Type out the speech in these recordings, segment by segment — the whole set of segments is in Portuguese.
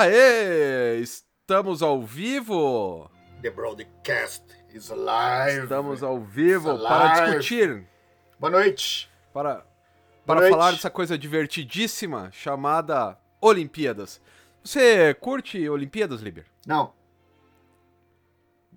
Aê! Estamos ao vivo! The broadcast is alive. Estamos ao vivo It's para alive. discutir, Boa noite. para, Boa para noite. falar dessa coisa divertidíssima chamada Olimpíadas. Você curte Olimpíadas, Liber? Não.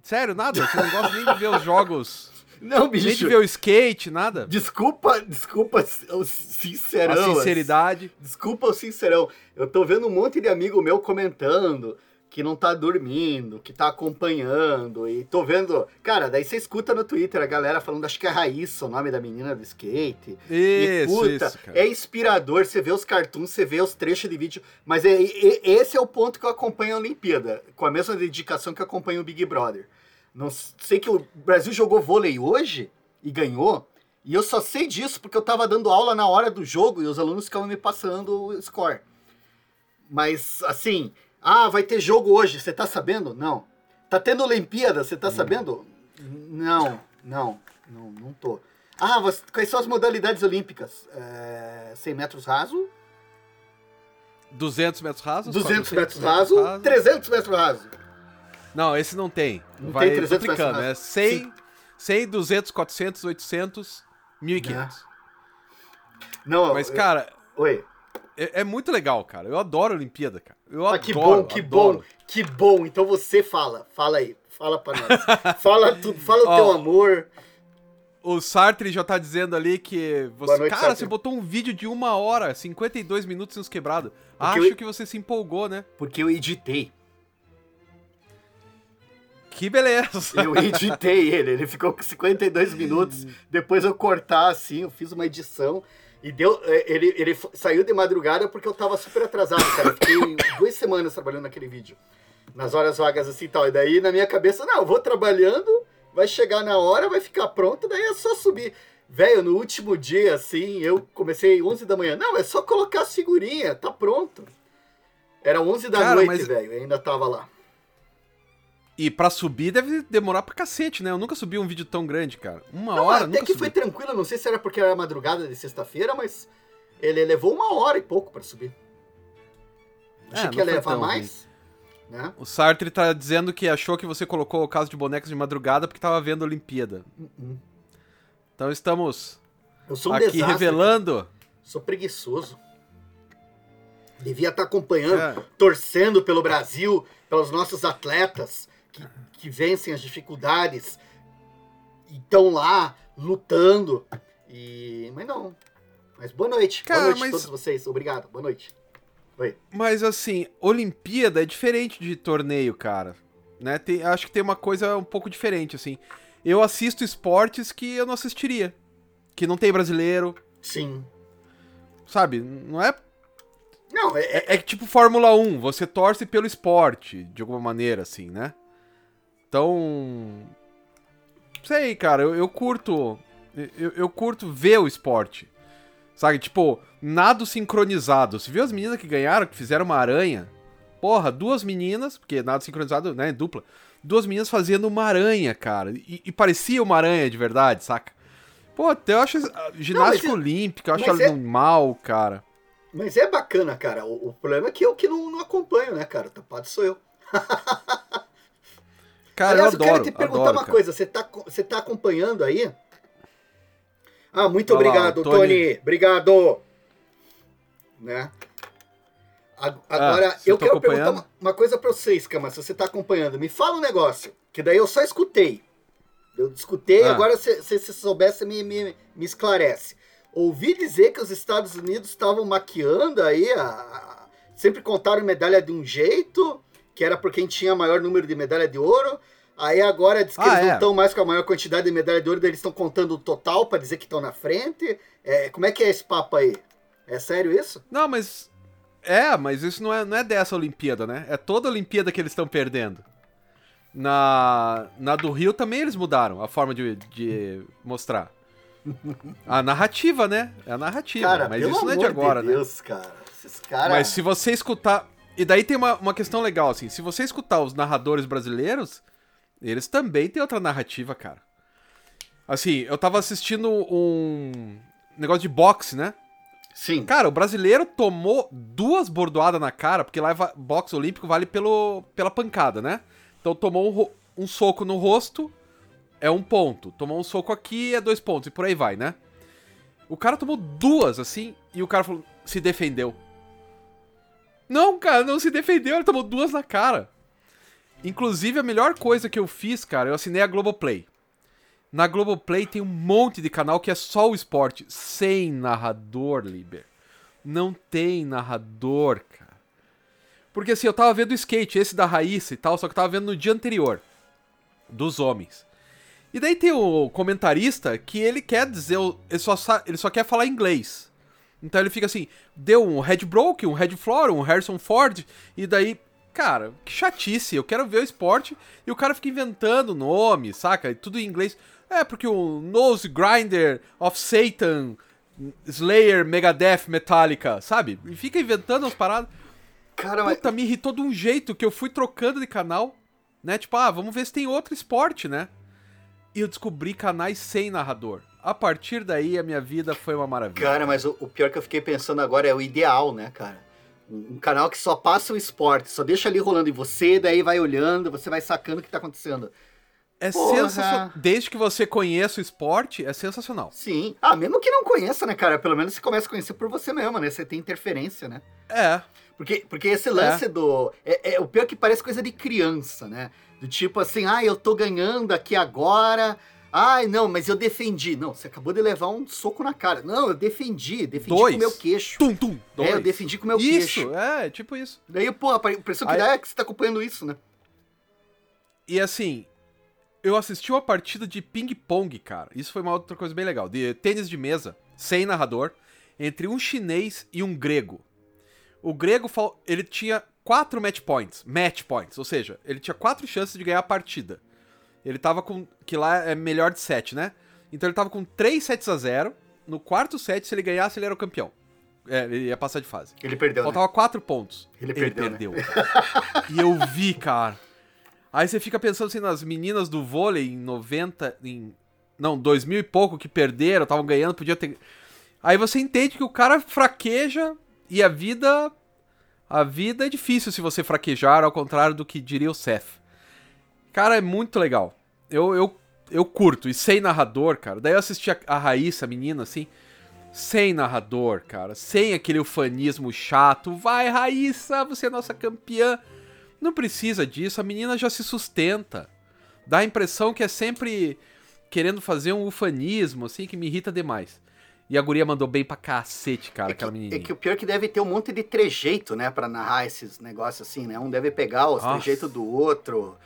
Sério, nada? Você não gosta nem de ver os jogos, Não, nem de bicho. ver o skate, nada? Desculpa, desculpa o A sincerão. sinceridade. Desculpa o sincerão. Eu tô vendo um monte de amigo meu comentando que não tá dormindo, que tá acompanhando. E tô vendo. Cara, daí você escuta no Twitter a galera falando, acho que é Raíssa, o nome da menina do skate. E, Isso, puta, isso, cara. é inspirador, você vê os cartoons, você vê os trechos de vídeo, mas é, é- esse é o ponto que eu acompanho a Olimpíada, com a mesma dedicação que eu acompanho o Big Brother. Não sei que o Brasil jogou vôlei hoje e ganhou, e eu só sei disso porque eu tava dando aula na hora do jogo e os alunos ficavam me passando o score. Mas, assim, ah, vai ter jogo hoje, você tá sabendo? Não. Tá tendo Olimpíada, você tá Hum. sabendo? Não, não, não, não tô. Ah, você- quais são as modalidades olímpicas? É, 100 metros raso, 200 metros rasos? 200 400 metros raso, 300 metros raso. Não, esse não tem. Não Vai tem 300 duplicando. É rasos. 100, 100, 200, 400, 800, 1500. Não, Mas, eu- cara, Oi. é, é muito legal, cara. Eu adoro a Olimpíada, cara. Eu Ah, adoro. que bom, que adoro. bom, que bom. Então você fala, fala aí, fala pra nós. fala tudo, fala o teu amor. O Sartre já tá dizendo ali que você. Noite, cara, Sartre. você botou um vídeo de uma hora, 52 minutos nos quebrados. Acho eu- que você se empolgou, né? Porque eu editei. Que beleza. Eu editei ele, ele ficou com 52 minutos. Depois eu cortar assim, eu fiz uma edição. E deu. é, Ele, ele saiu de madrugada porque eu tava super atrasado, cara. Eu fiquei duas semanas trabalhando naquele vídeo. Nas horas vagas assim e tal. E daí na minha cabeça, não, eu vou trabalhando, vai chegar na hora, vai ficar pronto, daí é só subir. Velho, no último dia, assim, eu comecei 11 da manhã. Não, é só colocar as figurinhas, tá pronto. Era 11 da Cara, noite, mas- velho, ainda tava lá. E pra subir deve demorar pra cacete, né? Eu nunca subi um vídeo tão grande, cara. Uma Não, hora, até que subi. foi tranquilo, não sei se era porque era madrugada de sexta-feira, mas ele levou uma hora e pouco pra subir. Achei É, que ia levar mais, né? O Sartre tá dizendo que achou que você colocou o caso de bonecos de madrugada porque tava vendo a Olimpíada. Uh-uh. Então estamos Eu sou um aqui desastre. revelando. Sou preguiçoso. Devia estar acompanhando, É. torcendo pelo Brasil, pelos nossos atletas que, que vencem as dificuldades e estão lá lutando. E... Mas não. Mas boa noite. Cara, boa noite mas- a todos vocês. Obrigado. Boa noite. Oi. Mas assim, Olimpíada é diferente de torneio, cara. Né? Tem- acho que tem uma coisa um pouco diferente, assim. Eu assisto esportes que eu não assistiria. Que não tem brasileiro, Sim. sabe? Não é. Não, é, É, é que tipo Fórmula 1, você torce pelo esporte, de alguma maneira, assim, né? Então. Sei, cara, eu, eu curto. Eu, eu curto ver o esporte. Sabe? Tipo, nado sincronizado. Você viu as meninas que ganharam, que fizeram uma aranha? Porra, duas meninas, porque nado sincronizado, né, dupla. Duas meninas fazendo uma aranha, cara. E, e parecia uma aranha de verdade, saca? Pô, eu acho a ginástica é- olímpica, eu acho mas é- animal, cara. Mas é bacana, cara. O, o problema é que eu que não, não acompanho, né, cara? O tapado sou eu. Cara, Aliás, eu eu quero adoro, te perguntar adoro, uma cara. coisa. Você tá, você tá acompanhando aí? Ah, muito Olha lá, obrigado, o Tony- Tony. Obrigado. Né? Agora, você eu tá quero perguntar uma, uma coisa pra vocês, Cama, se você tá acompanhando. Me fala um negócio, que daí eu só escutei. Eu escutei, Ah. agora se se você soubesse, me, me, me esclarece. Ouvi dizer que os Estados Unidos estavam maquiando aí, a, a- sempre contaram medalha de um jeito, que era por quem tinha maior número de medalha de ouro. Aí agora diz que Ah, eles não é. estão mais com a maior quantidade de medalha de ouro, eles estão contando o total pra dizer que estão na frente. É, como é que é esse papo aí? É sério isso? Não, mas. É, mas isso não é, não é dessa Olimpíada, né? É toda a Olimpíada que eles estão perdendo. Na, na do Rio também eles mudaram a forma de, de mostrar. A narrativa, né? É a narrativa. Cara, mas pelo isso não é de agora, né? Deus, cara. Esses caras. Mas se você escutar. E daí tem uma, uma questão legal, assim. Se você escutar os narradores brasileiros, eles também têm outra narrativa, cara. Assim, eu tava assistindo um negócio de boxe, né? Sim. Cara, o brasileiro tomou duas bordoadas na cara, porque lá é boxe olímpico vale pelo, pela pancada, né? Então tomou um, um soco no rosto, é um ponto. Tomou um soco aqui, é dois pontos, e por aí vai, né? O cara tomou duas, assim, e o cara falou, se defendeu. Não, cara, não se defendeu, ele tomou duas na cara. Inclusive, a melhor coisa que eu fiz, cara, eu assinei a Globoplay. Na Globoplay tem um monte de canal que é só o esporte, sem narrador, Liber. Não tem narrador, cara. Porque assim, eu tava vendo o skate, esse da Raíssa e tal, só que eu tava vendo no dia anterior. Dos homens. E daí tem o comentarista que ele quer dizer, ele só, ele só quer falar inglês. Então ele fica assim, deu um Red Broke, um Red Floor, um Harrison Ford, e daí Cara, que chatice. Eu quero ver o esporte e o cara fica inventando nome, saca? Tudo em inglês. É, porque o Nose Grinder of Satan, Slayer, Megadeth, Metallica, sabe? E fica inventando as paradas. Cara, Puta, mas... me irritou de um jeito que eu fui trocando de canal, né? Tipo, ah, vamos ver se tem outro esporte, né? E eu descobri canais sem narrador. A partir daí, a minha vida foi uma maravilha. Cara, mas o, o pior que eu fiquei pensando agora é o ideal, né, cara? Um canal que só passa o esporte, só deixa ali rolando em você, daí vai olhando, você vai sacando o que tá acontecendo. É sensacional. Desde que você conheça o esporte, é sensacional. Sim. Ah, mesmo que não conheça, né, cara? Pelo menos você começa a conhecer por você mesmo, né? Você tem interferência, né? É. Porque, porque esse lance é. do. É, é, o pior que parece coisa de criança, né? Do tipo assim, ah, eu tô ganhando aqui agora, Ai, não, mas eu defendi. Não, você acabou de levar um soco na cara. Não, eu defendi. Defendi dois. com o meu queixo. Tum, tum. Dois. É, eu defendi com o meu isso, queixo. Isso, é, tipo isso. Daí, pô, a impressão que Aí... dá é que você tá acompanhando isso, né? E assim, eu assisti uma partida de ping-pong, cara. Isso foi uma outra coisa bem legal. De tênis de mesa, sem narrador, entre um chinês e um grego. O grego, ele tinha quatro match points. Match points, ou seja, ele tinha quatro chances de ganhar a partida. Ele tava com. Que lá é melhor de 7, né? Então ele tava com 3 sets a 0. No quarto set, se ele ganhasse, ele era o campeão. É, ele ia passar de fase. Ele perdeu. Faltava né? 4 pontos. Ele, ele perdeu. Né? e eu vi, cara. Aí você fica pensando assim nas meninas do vôlei em 90. Em, não, 2000 e pouco que perderam, estavam ganhando, podia ter. Aí você entende que o cara fraqueja e a vida. A vida é difícil se você fraquejar, ao contrário do que diria o Seth. Cara, é muito legal. Eu, eu, eu curto. E sem narrador, cara. Daí eu assisti a, a Raíssa, a menina, assim. Sem narrador, cara. Sem aquele ufanismo chato. Vai, Raíssa, você é nossa campeã. Não precisa disso. A menina já se sustenta. Dá a impressão que é sempre querendo fazer um ufanismo, assim, que me irrita demais. E a guria mandou bem pra cacete, cara, é aquela menina. É que o pior é que deve ter um monte de trejeito, né, pra narrar esses negócios assim, né? Um deve pegar os trejeitos do outro.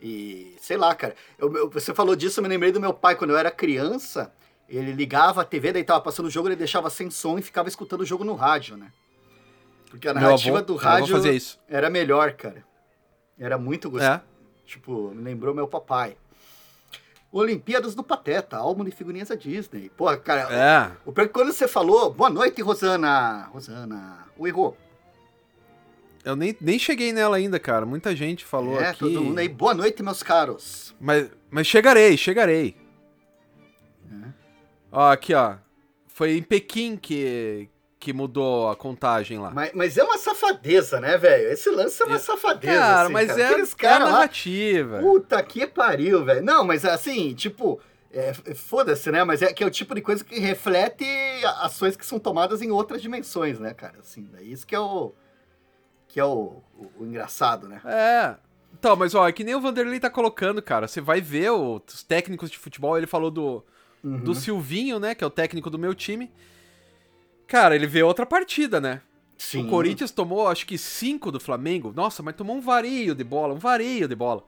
E sei lá, cara. Eu, eu, você falou disso, eu me lembrei do meu pai quando eu era criança. Ele ligava a TV, daí tava passando o jogo, ele deixava sem som e ficava escutando o jogo no rádio, né? Porque a narrativa avô, do rádio era melhor, cara. Era muito gostoso. É. Tipo, me lembrou meu papai. Olimpíadas do Pateta, álbum de figurinhas da Disney. Pô, cara, é. o, o, quando você falou, boa noite, Rosana. Rosana, o errou. Eu nem, nem cheguei nela ainda, cara. Muita gente falou é, aqui. todo mundo aí. Boa noite, meus caros. Mas, mas chegarei, chegarei. É. Ó, aqui, ó. Foi em Pequim que, que mudou a contagem lá. Mas, mas é uma safadeza, né, velho? Esse lance é uma safadeza. Cara, assim, mas cara. é, Aqueles é narrativa. Lá, puta que pariu, velho. Não, mas assim, tipo... É, Foda-se, né? Mas é que é o tipo de coisa que reflete ações que são tomadas em outras dimensões, né, cara? Assim, é isso que é o que é o, o, o engraçado, né? É. Então, mas ó, é que nem o Vanderlei tá colocando, cara. Você vai ver o, os técnicos de futebol, ele falou do, uhum. do Silvinho, né? Que é o técnico do meu time. Cara, ele vê outra partida, né? Sim. O Corinthians tomou, acho que cinco do Flamengo. Nossa, mas tomou um vareio de bola, um vareio de bola.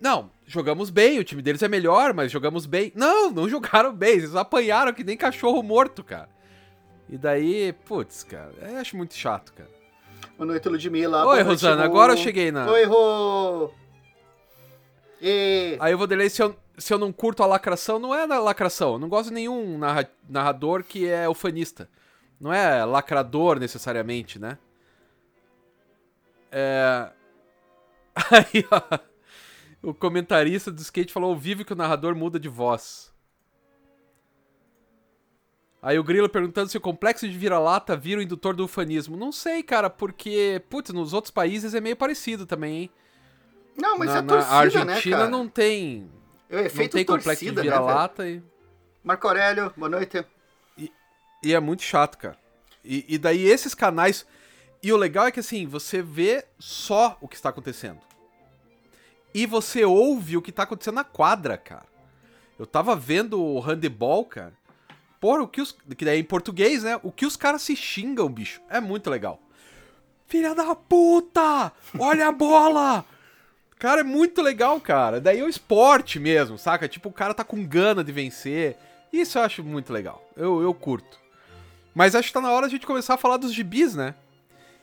Não, jogamos bem, o time deles é melhor, mas jogamos bem. Não, não jogaram bem, eles apanharam que nem cachorro morto, cara. E daí, putz, cara, eu acho muito chato, cara. Boa noite, Ludmilla. Oi, Rosana, agora eu cheguei na. Oi, Rô! E... Aí eu vou delay se eu, se eu não curto a lacração, não é na lacração. Eu não gosto de nenhum narra, narrador que é ufanista. Não é lacrador necessariamente, né? É. Aí, ó. O comentarista do skate falou ao vivo que o narrador muda de voz. Aí o Grilo perguntando se o complexo de vira-lata vira o indutor do ufanismo. Não sei, cara, porque, putz, nos outros países é meio parecido também, hein? Não, mas na, é torcida, na Argentina né, cara? não tem. É efeito não tem complexo torcida, de né, vira-lata velho? e. Marco Aurélio, boa noite. E é muito chato, cara. E, e daí esses canais. E o legal é que assim, você vê só o que está acontecendo. E você ouve o que tá acontecendo na quadra, cara. Eu tava vendo o handebol, cara. Porra, o que os. Que daí em português, né? O que os caras se xingam, bicho. É muito legal. Filha da puta! Olha a bola! Cara, é muito legal, cara. Daí é o esporte mesmo, saca? Tipo, o cara tá com gana de vencer. Isso eu acho muito legal. Eu, eu curto. Mas acho que tá na hora de a gente começar a falar dos gibis, né?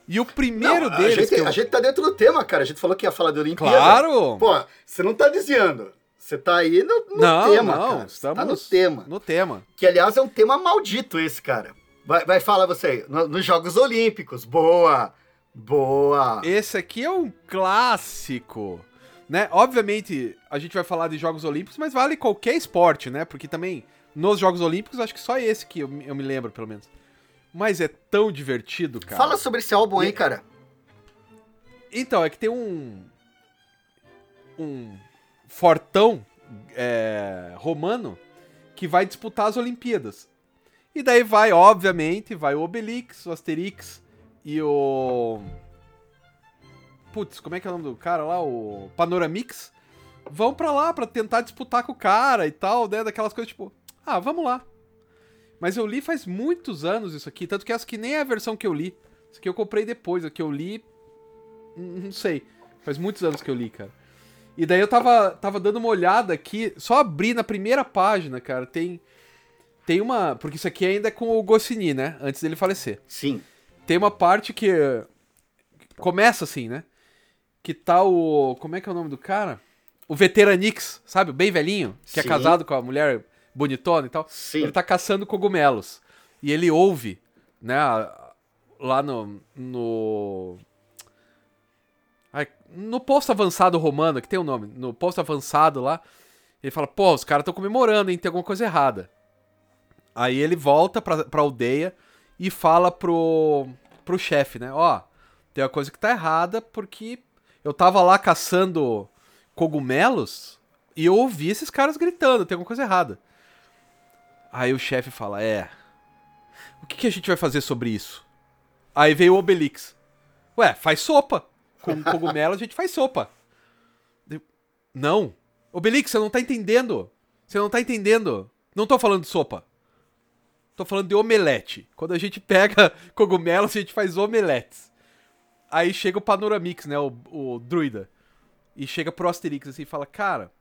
E o primeiro Não, deles. A gente, eu- a gente tá dentro do tema, cara. A gente falou que ia falar da Olimpíada. Claro! Pô, você não tá desviando. Você tá aí no, no não, tema, não, cara. Estamos Tá no tema. No tema. Que, aliás, é um tema maldito esse, cara. Vai, vai falar você aí. No- nos Jogos Olímpicos. Boa! Boa! Esse aqui é um clássico, né? Obviamente, a gente vai falar de Jogos Olímpicos, mas vale qualquer esporte, né? Porque também, nos Jogos Olímpicos, acho que só esse que eu, eu me lembro, pelo menos. Mas é tão divertido, cara. Fala sobre esse álbum aí, cara. Então, é que tem um. Um fortão é, romano que vai disputar as Olimpíadas. E daí vai, obviamente, vai o Obelix, o Asterix e o. Putz, como é que é o nome do cara lá? O Panoramix. Vão pra lá pra tentar disputar com o cara e tal, né? Daquelas coisas tipo, ah, vamos lá. Mas eu li faz muitos anos isso aqui, tanto que essa que nem é a versão que eu li. Isso aqui eu comprei depois, a que eu li. Não sei. Faz muitos anos que eu li, cara. E daí eu tava, tava dando uma olhada aqui, só abri na primeira página, cara, tem. Tem uma. Porque isso aqui ainda é com o Goscinny, né? Antes dele falecer. Sim. Tem uma parte que. Começa assim, né? Que tá o. Como é que é o nome do cara? O Veteranix, sabe? O bem velhinho, que é Sim. casado com a mulher bonitona e tal. Sim. Ele tá caçando cogumelos. E ele ouve, né? Lá no. No. No posto avançado romano, que tem o nome. No posto avançado lá. Ele fala: pô, os caras estão comemorando, hein? Tem alguma coisa errada. Aí ele volta pra, pra aldeia e fala pro, pro chefe, né? Ó, tem uma coisa que tá errada porque eu tava lá caçando cogumelos e eu ouvi esses caras gritando, tem alguma coisa errada. Aí o chefe fala: É. O que, que a gente vai fazer sobre isso? Aí veio o Obelix. Ué, faz sopa. Com cogumelo a gente faz sopa. Não. Obelix, você não tá entendendo. Você não tá entendendo. Não tô falando de sopa. Tô falando de omelete. Quando a gente pega cogumelos, a gente faz omeletes. Aí chega o Panoramix, né? O, o druida. E chega pro Asterix assim e fala: Cara,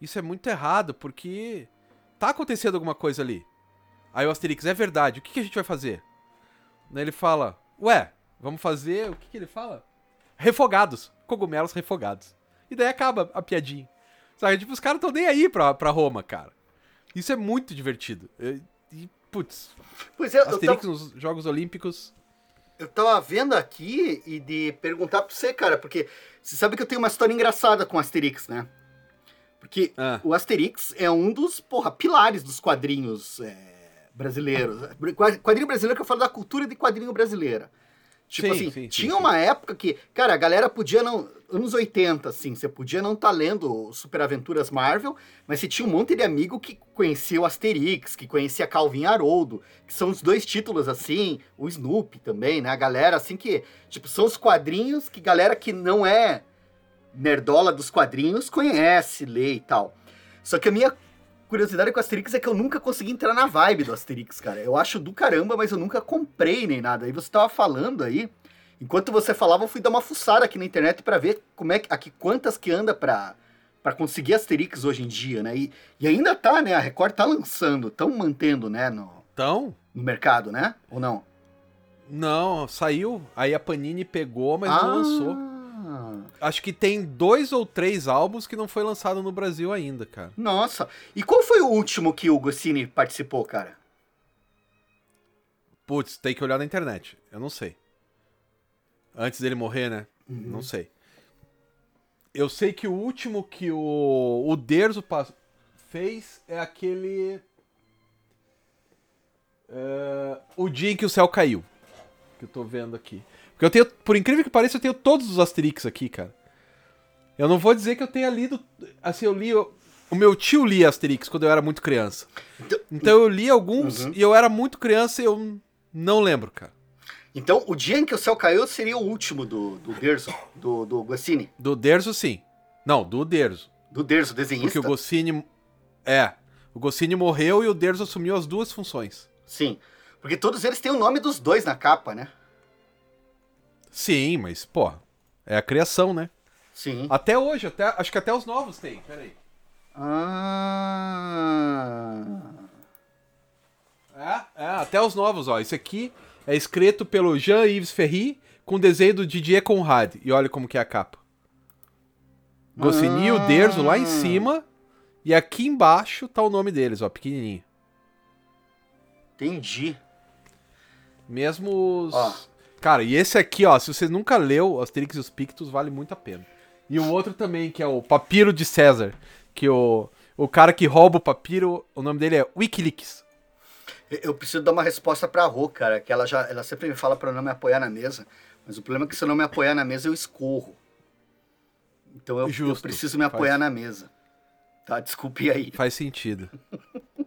isso é muito errado porque tá acontecendo alguma coisa ali. Aí o Asterix, é verdade, o que, que a gente vai fazer? Daí ele fala: Ué, vamos fazer. O que, que ele fala? Refogados. Cogumelos refogados. E daí acaba a piadinha. Sabe? Tipo, os caras tão nem aí pra, pra Roma, cara. Isso é muito divertido. E, putz, Pois é, eu Asterix tava, nos Jogos Olímpicos. eu tava vendo aqui e de perguntar pra você, cara, porque você sabe que eu tenho uma história engraçada com o Asterix, né? Porque Ah. o Asterix é um dos, porra, pilares dos quadrinhos é, brasileiros. Quadrinho brasileiro que eu falo da cultura de quadrinho brasileira. Tipo Sim, assim, sim, tinha sim. uma época que, cara, a galera podia não. Anos 80, assim, você podia não estar lendo Super Aventuras Marvel, mas você tinha um monte de amigo que conhecia o Asterix, que conhecia Calvin Haroldo, que são os dois títulos, assim, o Snoopy também, né? A galera, assim, que, tipo, são os quadrinhos que galera que não é nerdola dos quadrinhos conhece, lê e tal. Só que a minha curiosidade com Asterix é que eu nunca consegui entrar na vibe do Asterix, cara. Eu acho do caramba, mas eu nunca comprei nem nada. Aí você tava falando aí, enquanto você falava, eu fui dar uma fuçada aqui na internet pra ver como é que, aqui, quantas que anda pra, pra conseguir Asterix hoje em dia, né? E, e ainda tá, né? A Record tá lançando, tão mantendo, né, no, Então, no mercado, né? Ou não? não, saiu. Aí a Panini pegou, mas ah, não lançou. Acho que tem dois ou três álbuns que não foi lançado no Brasil ainda, cara. Nossa. E qual foi o último que o Goscinny participou, cara? Putz, tem que olhar na internet. Eu não sei. Antes dele morrer, né? Uhum. Não sei. Eu sei que o último que o, o Derzo fez é aquele. É, o dia em que o céu caiu. Que eu tô vendo aqui. Porque eu tenho, por incrível que pareça, eu tenho todos os Asterix aqui, cara. Eu não vou dizer que eu tenha lido. Assim, eu li. O meu tio lia Asterix quando eu era muito criança. Então eu li alguns Uhum. e eu era muito criança e eu não lembro, cara. Então, o dia em que o céu caiu seria o último do, do Derzo, do, do. Do Derzo, sim. Não, do Derzo. Do Derzo, Porque desenhista. o Goscinny. É. O Goscinny morreu e o Derzo assumiu as duas funções. Sim. Porque todos eles têm o nome dos dois na capa, né? Sim, mas, pô, é a criação, né? Sim. Até hoje, até, acho que até os novos tem. Peraí. Ah. É, é, até os novos, ó. Esse aqui é escrito pelo Jean-Yves Ferry com desenho do Didier Conrad. E olha como que é a capa. Goscinny e o Derzo lá em cima. E aqui embaixo tá o nome deles, ó, pequenininho. Entendi. Mesmo os... Ó. Cara, e esse aqui, ó, se você nunca leu Asterix e os Pictos, vale muito a pena. E o outro também, que é o Papiro de César. Que o, o cara que rouba o papiro, o nome dele é Wikileaks. Eu- Eu preciso dar uma resposta pra Rô, cara, que ela já, ela sempre me fala pra eu não me apoiar na mesa, mas o problema é que se eu não me apoiar na mesa eu escorro. Então eu, eu Justo, preciso me apoiar na mesa. Tá, desculpe aí, Faz sentido.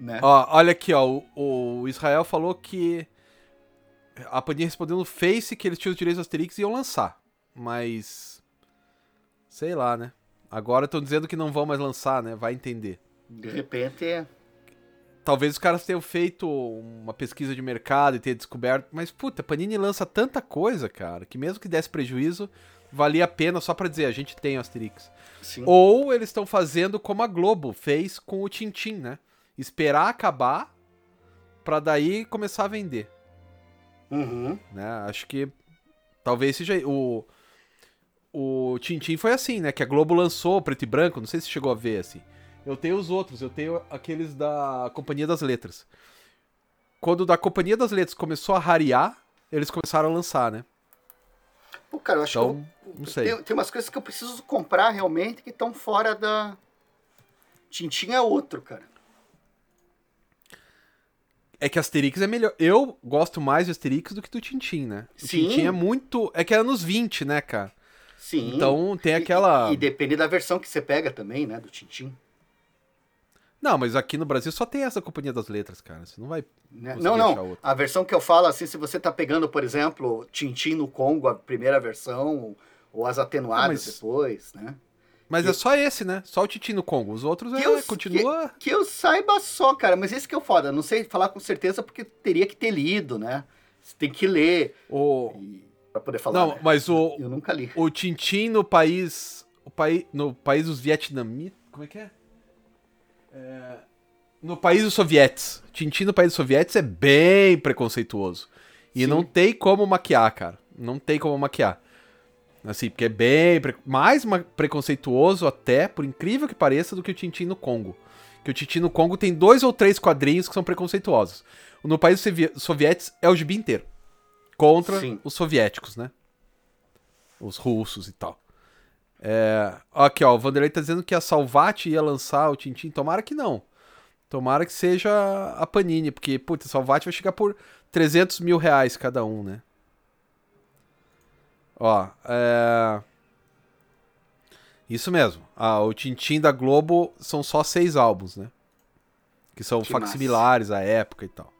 né? Ó, olha aqui, ó. O, o Israel falou que a Panini respondeu no Face que eles tinham os direitos do Asterix e iam lançar. Mas. Sei lá, né? Agora estão dizendo que não vão mais lançar, né? Vai entender. De repente, é- Talvez os caras tenham feito uma pesquisa de mercado e tenham descoberto. Mas, puta, a Panini lança tanta coisa, cara, que mesmo que desse prejuízo, valia a pena só pra dizer, a gente tem o Asterix. sim. Ou eles estão fazendo como a Globo fez com o Tintin, né? Esperar acabar pra daí começar a vender, Uhum. né? Acho que talvez seja o o Tintin foi assim, né? Que a Globo lançou preto e branco, não sei se chegou a ver assim. Eu tenho os outros, eu tenho aqueles da Companhia das Letras. Quando da Companhia das Letras começou a rarear, eles começaram a lançar, né? Pô, cara, eu acho Então, que eu- não sei. Tem, tem umas coisas que eu preciso comprar realmente que estão fora da. Tintin é outro, cara. É que Asterix é melhor. Eu gosto mais de Asterix do que do Tintin, né? O Sim. Tintin é muito. É que é anos 20, né, cara? Sim. Então tem aquela. E, e depende da versão que você pega também, né? Do Tintin. Não, mas aqui no Brasil só tem essa Companhia das Letras, cara. Você não vai. né? Não, não. A versão que eu falo, assim, se você tá pegando, por exemplo, Tintin no Congo, a primeira versão, ou as atenuadas Ah, mas- depois, né? Mas é só esse, né? Só o Tintin no Congo. Os outros Que é, eu- continua. Que eu saiba só, cara, mas esse que é o foda. Não sei falar com certeza porque teria que ter lido, né? Você tem que ler O... e... pra poder falar. Não, né? mas o, Eu nunca li. o Tintin no país. O país. No país dos vietnamitas. Como é que é? É, No país dos sovietes. Tintin no país dos sovietes é bem preconceituoso. E Sim. não tem como maquiar, cara. Não tem como maquiar. Assim, porque é bem. Mais ma- preconceituoso até, por incrível que pareça, do que o Tintin no Congo. Que o Tintin no Congo tem dois ou três quadrinhos que são preconceituosos. No país dos sovi- sovietes é o gibi inteiro. Contra Sim. os soviéticos, né? Os russos e tal. É, aqui, ó, o Vanderlei tá dizendo que a Salvat ia lançar o Tintin. Tomara que não. Tomara que seja a Panini, porque, puta, a Salvat vai chegar por 300 mil reais cada um, né? Ó, é... Isso mesmo. Ah, o Tintin da Globo são só seis álbuns, né? Que são Que facsimilares à época e tal.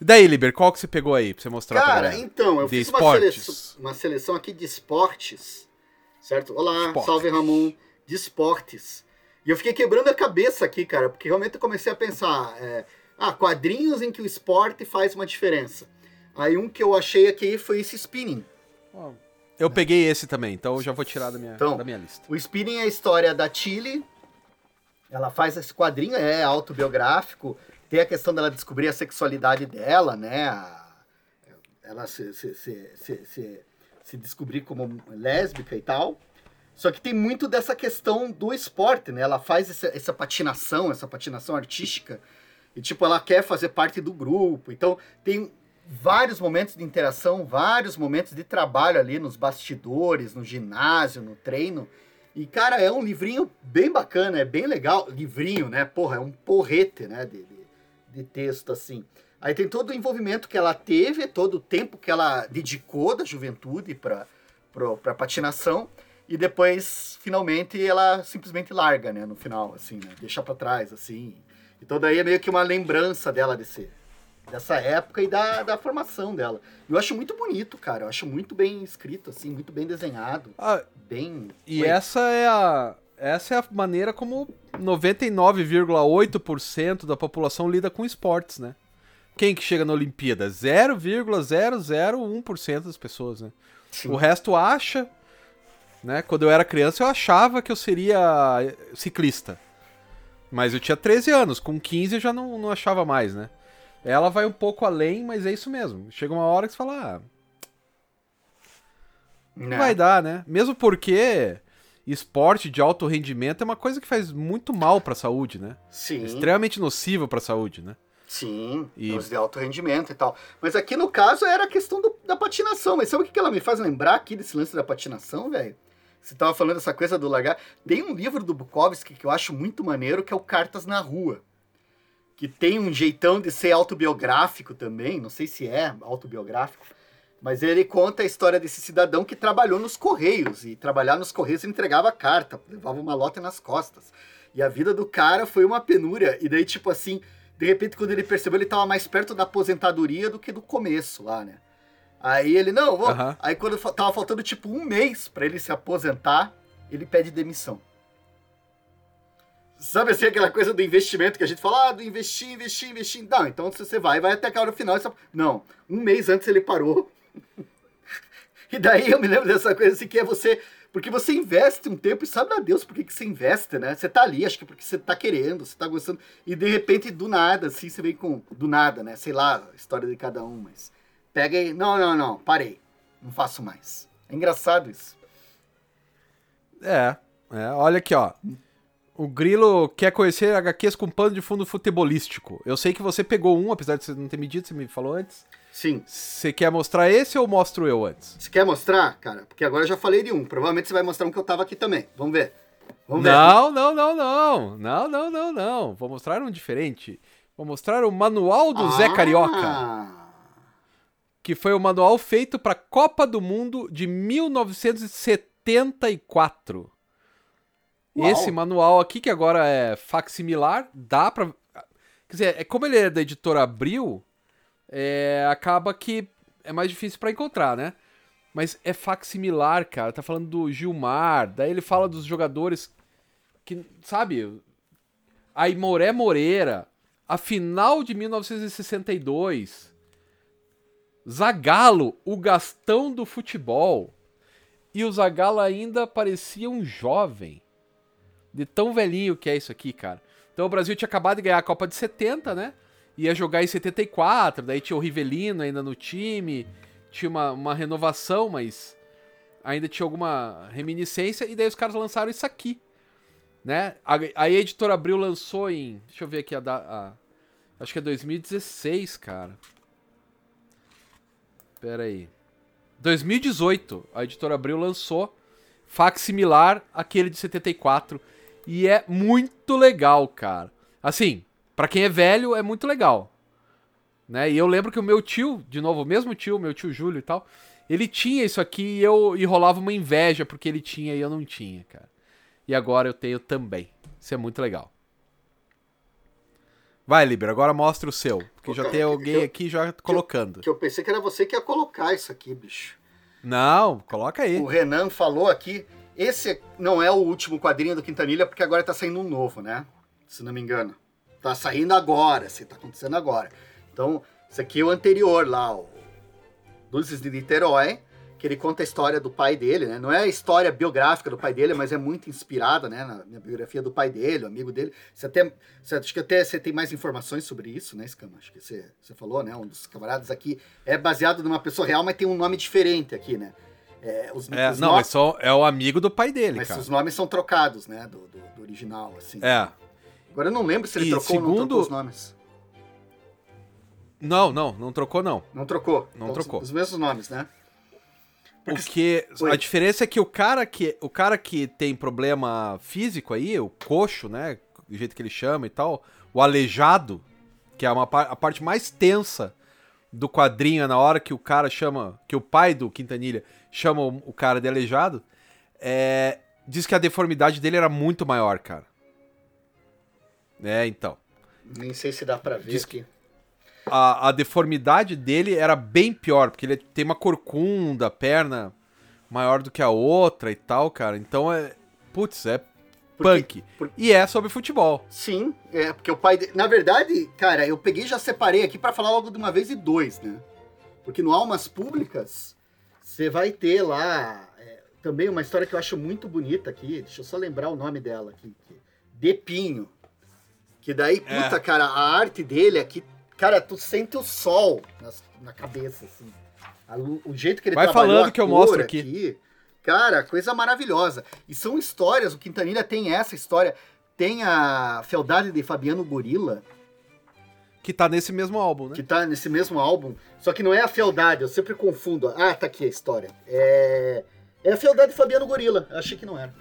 E daí, Liber, qual que você pegou aí pra você mostrar pra Cara, galera? então, eu De fiz uma esportes. seleção, uma seleção aqui de esportes, certo? Olá, Esportes. salve Ramon, de esportes. E eu fiquei quebrando a cabeça aqui, cara, porque realmente eu comecei a pensar, é, ah, quadrinhos em que o esporte faz uma diferença. Aí um que eu achei aqui foi esse spinning. Eu peguei esse também, então eu já vou tirar da minha, Então, da minha lista. O spinning é a história da Chile. Ela faz esse quadrinho, é autobiográfico. Tem a questão dela descobrir a sexualidade dela, né? Ela se, se, se, se, se- se descobrir como lésbica e tal. Só que tem muito dessa questão do esporte, né? Ela faz essa, essa patinação, essa patinação artística. E, tipo, ela quer fazer parte do grupo. Então, tem vários momentos de interação, vários momentos de trabalho ali nos bastidores, no ginásio, no treino, E, cara, é um livrinho bem bacana, é bem legal. Livrinho, né? Porra, é um porrete, né? De, de, de texto, assim. Aí tem todo o envolvimento que ela teve, todo o tempo que ela dedicou da juventude para para patinação e depois finalmente ela simplesmente larga, né, no final assim, né, deixa para trás assim. Então daí é meio que uma lembrança dela desse dessa época e da, da formação dela. Eu acho muito bonito, cara. Eu acho muito bem escrito assim, muito bem desenhado. Ah, bem E essa é a essa é a maneira como 99,8% da população lida com esportes, né? Quem que chega na Olimpíada? 0,001% das pessoas, né? Sim. O resto acha, né? Quando eu era criança eu achava que eu seria ciclista. Mas eu tinha 13 anos, com 15 eu já não, não achava mais, né? Ela vai um pouco além, mas é isso mesmo. Chega uma hora que você fala, ah, não. não vai dar, né? Mesmo porque esporte de alto rendimento é uma coisa que faz muito mal para a saúde, né? Sim. extremamente nocivo para a saúde, né? Sim, e... os de alto rendimento e tal. Mas aqui no caso era a questão do, da patinação. Mas sabe o que ela me faz lembrar aqui desse lance da patinação, velho? Você tava falando dessa coisa do largar. Tem um livro do Bukowski que eu acho muito maneiro, que é o Cartas na Rua. Que tem um jeitão de ser autobiográfico também. Não sei se é autobiográfico. Mas ele conta a história desse cidadão que trabalhou nos Correios. E trabalhar nos Correios ele entregava carta, levava uma lota nas costas. E a vida do cara foi uma penúria. E daí, tipo assim de repente, quando ele percebeu, ele estava mais perto da aposentadoria do que do começo lá, né? Aí ele, não, vou. Uhum. Aí quando tava faltando tipo um mês para ele se aposentar, ele pede demissão. Sabe assim, aquela coisa do investimento que a gente fala, ah, do investir, investir, investir. Não, então você vai, vai até a hora final. Não, um mês antes ele parou. e daí eu me lembro dessa coisa assim, que é você porque você investe um tempo e sabe a Deus por que, que você investe, né? Você tá ali, acho que porque você tá querendo, você tá gostando. E de repente, do nada, assim, você vem com. Do nada, né? Sei lá, a história de cada um, mas. Pega aí. Não, não, não, parei. Não faço mais. É engraçado isso. É. é olha aqui, ó. O Grilo quer conhecer HQs com pano de fundo futebolístico. Eu sei que você pegou um, apesar de você não ter medido, você me falou antes. Sim. Você quer mostrar esse ou mostro eu antes? Você quer mostrar, cara? Porque agora eu já falei de um. Provavelmente você vai mostrar um que eu tava aqui também. Vamos ver. Vamos ver. Não, não, não, não. Não, não, não, não. Vou mostrar um diferente. Vou mostrar o manual do ah. Zé Carioca. Que foi o manual feito para a Copa do Mundo de 1974. Uau. Esse manual aqui, que agora é facsimilar, dá pra. Quer dizer, é como ele é da editora Abril, é, acaba que é mais difícil para encontrar, né? Mas é facsimilar, cara. Tá falando do Gilmar, daí ele fala dos jogadores que, sabe? Imoré Moreira, a final de 1962. Zagalo, o Gastão do futebol. E o Zagalo ainda parecia um jovem. De tão velhinho que é isso aqui, cara. Então o Brasil tinha acabado de ganhar a Copa de 70, né? ia jogar em 74, daí tinha o Rivelino ainda no time, tinha uma, uma renovação, mas ainda tinha alguma reminiscência, e daí os caras lançaram isso aqui, né? A, a editora Abril lançou em, deixa eu ver aqui a, a acho que é 2016, cara. Pera aí. 2018, a editora Abril lançou fax similar àquele de 74 e é muito legal, cara. Assim, para quem é velho, é muito legal. Né? E eu lembro que o meu tio, de novo, o mesmo tio, meu tio Júlio e tal, ele tinha isso aqui e eu e rolava uma inveja porque ele tinha e eu não tinha, cara. E agora eu tenho também. Isso é muito legal. Vai, Liber, agora mostra o seu. Porque já tem alguém eu, aqui já colocando. Que eu, que eu pensei que era você que ia colocar isso aqui, bicho. Não, coloca aí. O Renan falou aqui. Esse não é o último quadrinho do Quintanilha, porque agora tá saindo um novo, né? Se não me engano. Tá saindo agora, assim, tá acontecendo agora. Então, isso aqui é o anterior lá, o Luzes de Niterói, que ele conta a história do pai dele, né? Não é a história biográfica do pai dele, mas é muito inspirada, né, na, na biografia do pai dele, o amigo dele. Você até, você, acho que até você tem mais informações sobre isso, né, Scama? Acho que você, você falou, né? Um dos camaradas aqui é baseado numa pessoa real, mas tem um nome diferente aqui, né? É, os, é, os não, nomes... é só é o amigo do pai dele, mas cara. os nomes são trocados, né, do, do, do original, assim. É. Agora eu não lembro se ele e trocou segundo... ou não trocou os nomes. Não, não, não trocou não. Não trocou. Não então, trocou. Os mesmos nomes, né? O que Oi. a diferença é que o cara que o cara que tem problema físico aí, o coxo, né, do jeito que ele chama e tal, o aleijado, que é uma a parte mais tensa do quadrinho, é na hora que o cara chama, que o pai do Quintanilha chama o, cara de aleijado, é, diz que a deformidade dele era muito maior, cara. É, então. Nem sei se dá pra ver Diz aqui. a, a deformidade dele era bem pior, porque ele tem uma corcunda, perna maior do que a outra e tal, cara. Então é. Putz, é punk. E é sobre futebol. Sim, é, porque o pai. de- Na verdade, cara, eu peguei e já separei aqui pra falar logo de uma vez e dois, né? Porque no Almas Públicas, você vai ter lá é, também uma história que eu acho muito bonita aqui. Deixa eu só lembrar o nome dela aqui. que- De Pinho. Que daí, É. puta, cara, a arte dele aqui. Cara, tu sente o sol nas- na cabeça, assim. A o jeito que ele Vai trabalhou falando que eu mostro aqui. Cara, coisa maravilhosa. E são histórias, o Quintanilha tem essa história. Tem a Fealdade de Fabiano Gorila, Que tá nesse mesmo álbum, né? que tá nesse mesmo álbum. Só que não é a Fealdade, eu sempre confundo. Ah, tá aqui a história. É, é a Fealdade de Fabiano Gorila. Eu achei que não era.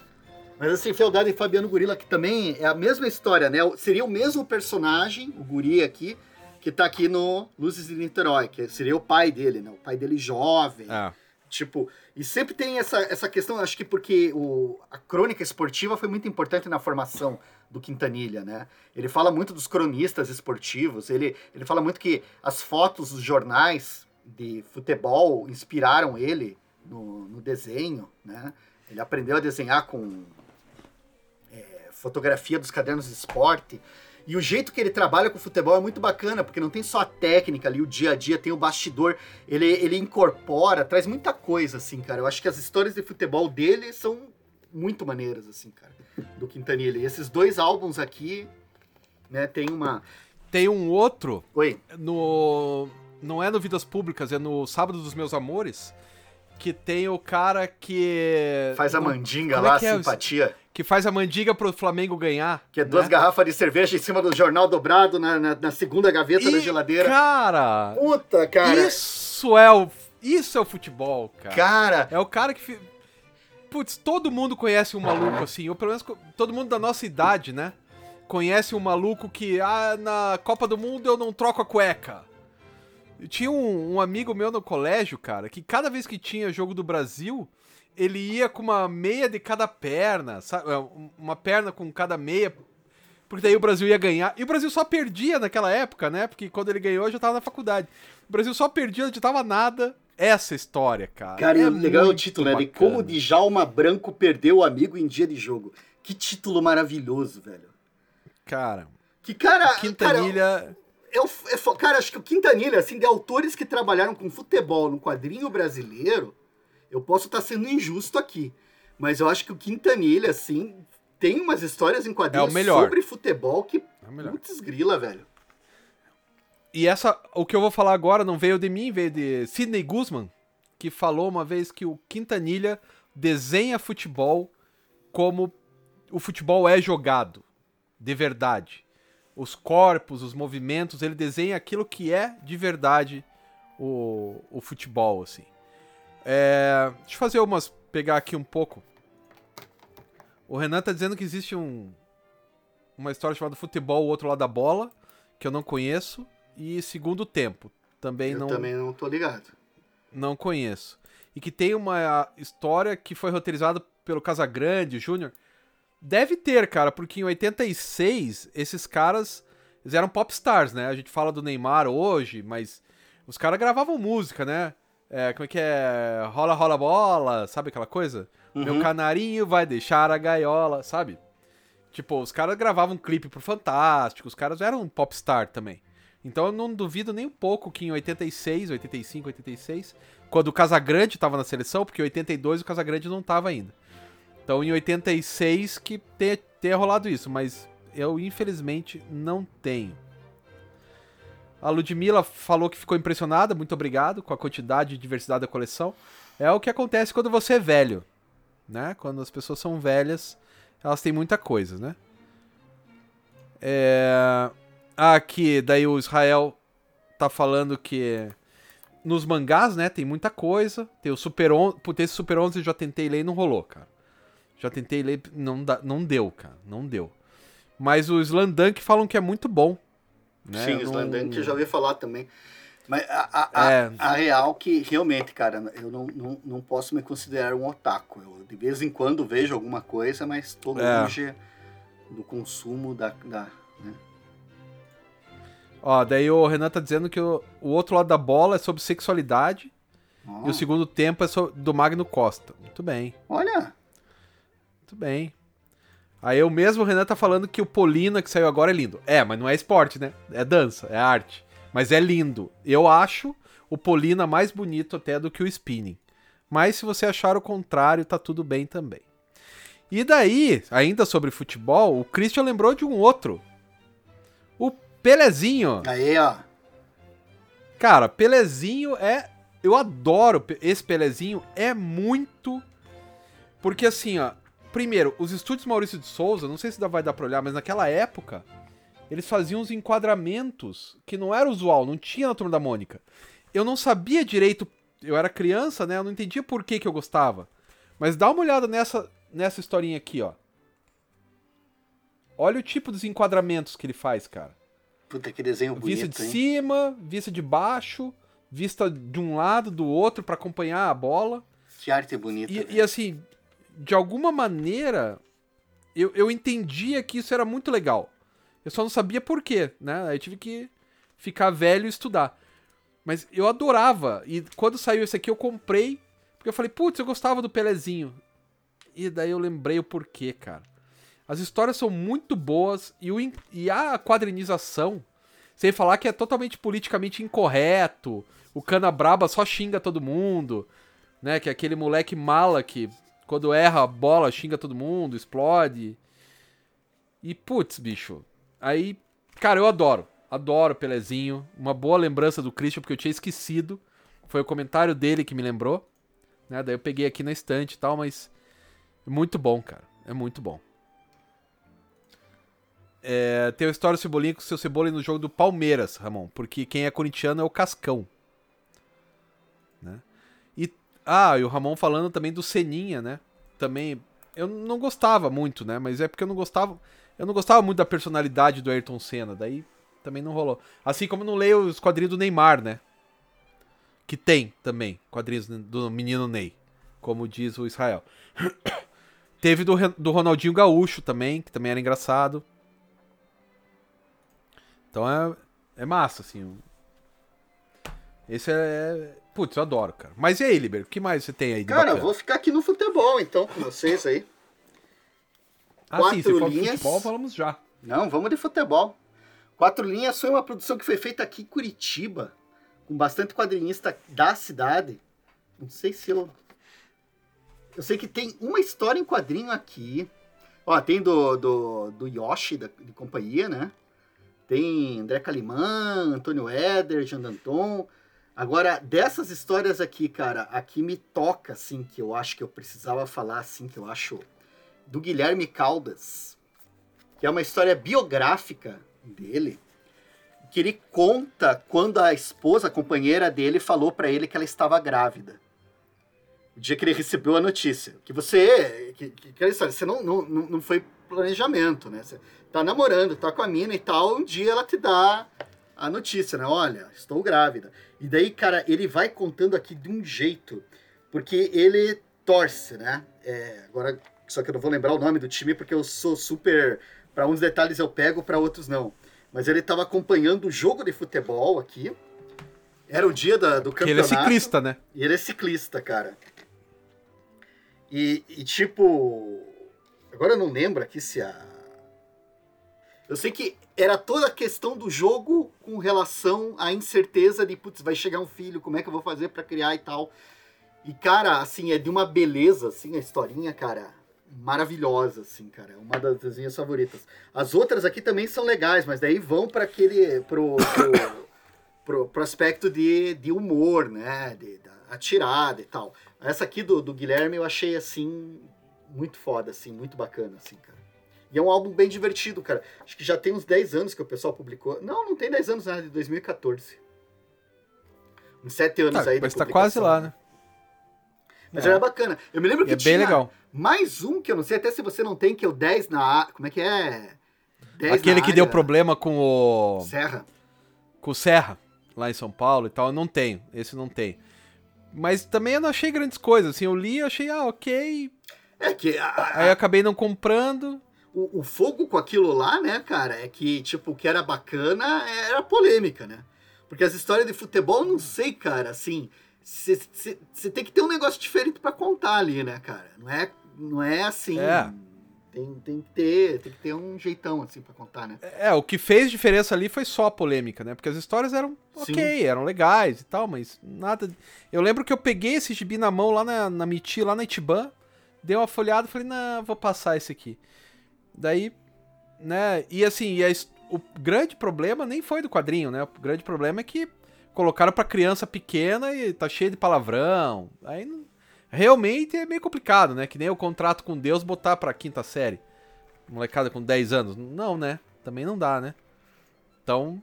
Mas assim, Fealdade e Fabiano Gorila, que também é a mesma história, né? Seria o mesmo personagem, o guri aqui, que tá aqui no Luzes de Niterói, que seria o pai dele, né? O pai dele jovem. É. Tipo, e sempre tem essa, essa questão, acho que porque o, a crônica esportiva foi muito importante na formação do Quintanilha, né? Ele fala muito dos cronistas esportivos, ele, ele fala muito que as fotos dos jornais de futebol inspiraram ele no, no desenho, né? Ele aprendeu a desenhar com é, fotografia dos cadernos de esporte. E o jeito que ele trabalha com o futebol é muito bacana, porque não tem só a técnica ali, o dia a dia, tem o bastidor. Ele, ele incorpora, traz muita coisa, assim, cara. Eu acho que as histórias de futebol dele são muito maneiras, assim, cara, do Quintanilha. E esses dois álbuns aqui, né, tem uma. Tem um outro Oi. no. Não é no Vidas Públicas, é no Sábado dos Meus Amores. Que tem o cara que. Faz a mandinga como é lá, que é? simpatia. Que faz a mandiga pro Flamengo ganhar. Que é duas né? garrafas de cerveja em cima do jornal dobrado na, na, na segunda gaveta da E, geladeira. Cara! Puta, cara. Isso é o. Isso é o futebol, cara. Cara, É o cara que. Putz, todo mundo conhece um maluco assim, ou pelo menos todo mundo da nossa idade, né? Conhece um maluco que, ah, na Copa do Mundo eu não troco a cueca. Eu tinha um, um amigo meu no colégio, cara, que cada vez que tinha jogo do Brasil, ele ia com uma meia de cada perna, sabe? É, um- Uma perna com cada meia. Porque daí o Brasil ia ganhar. E o Brasil só perdia naquela época, né? Porque quando ele ganhou eu já tava na faculdade. O Brasil só perdia, não adiantava nada. Essa história, cara. Cara, é legal é o título, né? De como Djalma Branco perdeu o amigo em dia de jogo. Que título maravilhoso, velho. Cara, Que cara. Cara, Quintanilha. é o- é fo- cara, acho que o Quintanilha, assim, de autores que trabalharam com futebol no quadrinho brasileiro, eu posso estar sendo injusto aqui. Mas eu acho que o Quintanilha, assim, tem umas histórias em quadrinhos É sobre futebol que. É o melhor. Putz, grila, velho. E essa, o que eu vou falar agora não veio de mim, veio de Sidney Guzman, que falou uma vez que o Quintanilha desenha futebol como o futebol é jogado, de verdade. Os corpos, os movimentos, ele desenha aquilo que é de verdade o, o futebol, assim. É, deixa eu fazer umas. pegar aqui um pouco. O Renan tá dizendo que existe um, uma história chamada Futebol, o outro lado da bola, que eu não conheço. E Segundo Tempo, também eu não, também não tô ligado. não conheço. E que tem uma história que foi roteirizada pelo Casagrande Júnior. Deve ter, cara, porque em 86 esses caras eles eram popstars, né? A gente fala do Neymar hoje, mas os caras gravavam música, né? É, como é que é? Rola, rola bola, sabe aquela coisa? Meu Uhum. canarinho vai deixar a gaiola, sabe? Tipo, os caras gravavam clipe pro Fantástico, os caras eram popstar também. Então eu não duvido nem um pouco que em 86, 85, 86, quando o Casagrande tava na seleção, porque em 82 o Casagrande não tava ainda. Então em 86 que tenha, tenha rolado isso, mas eu infelizmente não tenho. A Ludmilla falou que ficou impressionada, muito obrigado, com a quantidade e diversidade da coleção. É o que acontece quando você é velho, né? Quando as pessoas são velhas, elas têm muita coisa, né? É... Aqui, daí o Israel tá falando que nos mangás, né, tem muita coisa. Tem o Super 11, puta, esse Super 11 eu já tentei ler e não rolou, cara. Já tentei ler, não, dá, não deu, cara, não deu. Mas o Slandunk falam que é muito bom. Né? Sim, o Slandunk eu já ouvi falar também. Mas a, a, é. a, a, real que realmente, cara, eu não, não, não posso me considerar um otaku. Eu de vez em quando vejo alguma coisa, mas tô é. longe é. do consumo da. da? Ó, daí o Renan tá dizendo que o, o outro lado da bola é sobre sexualidade. E o segundo tempo é sobre, do Magno Costa. Muito bem. Olha! Muito bem. Aí o mesmo Renan tá falando que o Polina que saiu agora é lindo. É, mas não é esporte, né? É dança, é arte. Mas é lindo. Eu acho o Polina mais bonito até do que o Spinning. Mas se você achar o contrário, tá tudo bem também. E daí, ainda sobre futebol, o Christian lembrou de um outro. Pelezinho. Aí, ó. Cara, Pelezinho é. Eu adoro esse Pelezinho. É muito. Porque assim, ó. Primeiro, os estúdios Maurício de Souza, não sei se vai dar pra olhar, mas naquela época, eles faziam uns enquadramentos que não era usual, não tinha na Turma da Mônica. Eu não sabia direito, eu era criança, né? Eu não entendia por que, que eu gostava. Mas dá uma olhada nessa, nessa historinha aqui, ó. Olha o tipo dos enquadramentos que ele faz, cara. Puta, que desenho bonito, Vista de hein? cima, vista de baixo, vista de um lado, do outro, para acompanhar a bola. Que arte bonita. E, e, assim, de alguma maneira, eu, eu entendia que isso era muito legal. Eu só não sabia por quê, né? Aí tive que ficar velho e estudar. Mas eu adorava. E quando saiu esse aqui, eu comprei. Porque eu falei, putz, eu gostava do Pelezinho. E daí eu lembrei o porquê, cara. As histórias são muito boas e, o, e a quadrinização, sem falar que é totalmente politicamente incorreto. O Cana Braba só xinga todo mundo, né? Que é aquele moleque mala que quando erra a bola xinga todo mundo, explode. E putz, bicho, Aí, cara, eu adoro. Adoro Pelezinho. Uma boa lembrança do Christian, porque eu tinha esquecido. Foi o comentário dele que me lembrou. Né? Daí eu peguei aqui na estante e tal, mas. É muito bom, cara. É muito bom. É, tem a história do Cebolinha com o seu Cebola no jogo do Palmeiras, Ramon. Porque quem é corintiano é o Cascão. Né? E, ah, e o Ramon falando também do Seninha, né? Também. Eu não gostava muito, né? Mas é porque eu não gostava. Eu não gostava muito da personalidade do Ayrton Senna, daí também não rolou. Assim como não leio os quadrinhos do Neymar, né? Que tem também quadrinhos do menino Ney, como diz o Israel. Teve do, do Ronaldinho Gaúcho também, que também era engraçado. Então é, é massa, assim. Esse é, é. Putz, eu adoro, cara. Mas e aí, Liber? O que mais você tem aí de Cara, bacana? eu vou ficar aqui no futebol, então, com vocês aí. Ah, Quatro sim, for linhas. futebol, falamos já. Não, vamos de futebol. Quatro Linhas foi uma produção que foi feita aqui em Curitiba, com bastante quadrinista da cidade. Não sei se eu. Eu sei que tem uma história em quadrinho aqui. Ó, tem do, do, do Yoshi, da, de companhia, né? Tem André Calimã, Antônio Éder, Jean Danton. Agora, dessas histórias aqui, cara, aqui me toca, assim, que eu acho que eu precisava falar, assim, que eu acho do Guilherme Caldas, que é uma história biográfica dele, que ele conta quando a esposa, a companheira dele, falou para ele que ela estava grávida. O dia que ele recebeu a notícia. Que você. Que, que, que história, você não, não, não foi planejamento, né? Você tá namorando, tá com a mina e tal, um dia ela te dá a notícia, né? Olha, estou grávida. E daí, cara, ele vai contando aqui de um jeito, porque ele torce, né? É, agora, só que eu não vou lembrar o nome do time porque eu sou super. Para uns detalhes eu pego, para outros não. Mas ele estava acompanhando o jogo de futebol aqui. Era o dia da, do campeonato. Que ele é ciclista, né? E ele é ciclista, cara. E, e tipo. Agora eu não lembro aqui se a. Eu sei que era toda a questão do jogo com relação à incerteza de, putz, vai chegar um filho, como é que eu vou fazer para criar e tal. E, cara, assim, é de uma beleza, assim, a historinha, cara maravilhosa, assim, cara. É uma das minhas favoritas. As outras aqui também são legais, mas daí vão para aquele. Pro, pro, pro, pro, aspecto de, de humor, né? De, da, a tirada e tal. Essa aqui do, do Guilherme eu achei, assim, muito foda, assim, muito bacana, assim, cara. E é um álbum bem divertido, cara. Acho que já tem uns 10 anos que o pessoal publicou. Não, não tem 10 anos, nada, de 2014. Uns sete anos Tá, aí mas tá quase lá, né? Mas É. era bacana. Eu me lembro que é tinha bem legal. mais um que eu não sei até se você não tem, que é o 10 na. Como é que é? 10 Aquele que deu área. problema com o. Serra. com o Serra, lá em São Paulo e tal, eu não tenho. Esse não tem. Mas também eu não achei grandes coisas, assim, eu li e achei, ah, ok. É que a- a- Aí eu acabei não comprando. o, o fogo com aquilo lá, né, cara, é que, tipo, o que era bacana era polêmica, né? Porque as histórias de futebol, não sei, cara, assim, você tem que ter um negócio diferente pra contar ali, né, cara? Não é, não é assim. É. Tem, tem que ter, tem que ter um jeitão assim pra contar, né? É, o que fez diferença ali foi só a polêmica, né? Porque as histórias eram Sim. ok, eram legais e tal, mas nada. Eu lembro que eu peguei esse gibi na mão lá na, na Miti, lá na Itiban, dei uma folhada e falei, não, vou passar esse aqui. Daí, né? E assim, e a o grande problema nem foi do quadrinho, né? O grande problema é que colocaram pra criança pequena e tá cheio de palavrão. Aí realmente é meio complicado, né? Que nem o contrato com Deus botar pra quinta série. Molecada com 10 anos. Não, né? Também não dá, né? Então.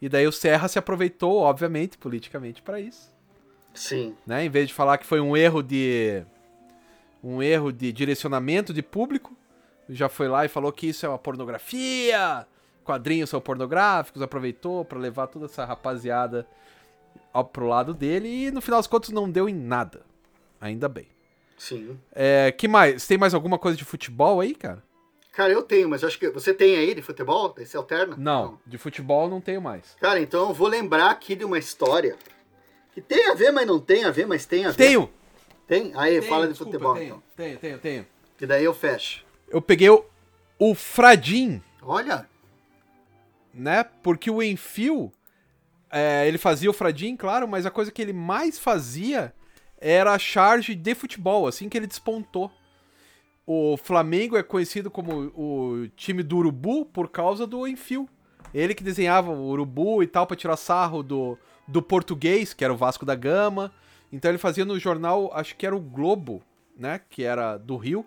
E daí o Serra se aproveitou, obviamente, politicamente, pra isso. Sim. Né? Em vez de falar que foi um erro de. Um erro de direcionamento de público, já foi lá e falou que isso é uma pornografia, quadrinhos são pornográficos, aproveitou pra levar toda essa rapaziada ao, pro lado dele e no final das contas não deu em nada. Ainda bem. Sim. É, que mais? Tem mais alguma coisa de futebol aí, cara? Cara, eu tenho, mas acho que você tem aí de futebol? Esse alterna? Não, de futebol não tenho mais. Cara, então eu vou lembrar aqui de uma história que tem a ver, mas não tem a ver, mas tem a ver. Tenho! Tem? Aí, Tenho, fala de desculpa, futebol, tenho, então. Tenho, tenho, tenho. Que daí eu fecho. Eu peguei o, o Fradim, Olha, né? Porque o Enfio, é, ele fazia o Fradim, claro, mas a coisa que ele mais fazia era a charge de futebol, assim que ele despontou. O Flamengo é conhecido como o time do Urubu por causa do Enfio. Ele que desenhava o Urubu e tal pra tirar sarro do, do português, que era o Vasco da Gama. Então ele fazia no jornal, acho que era o Globo, né? Que era do Rio.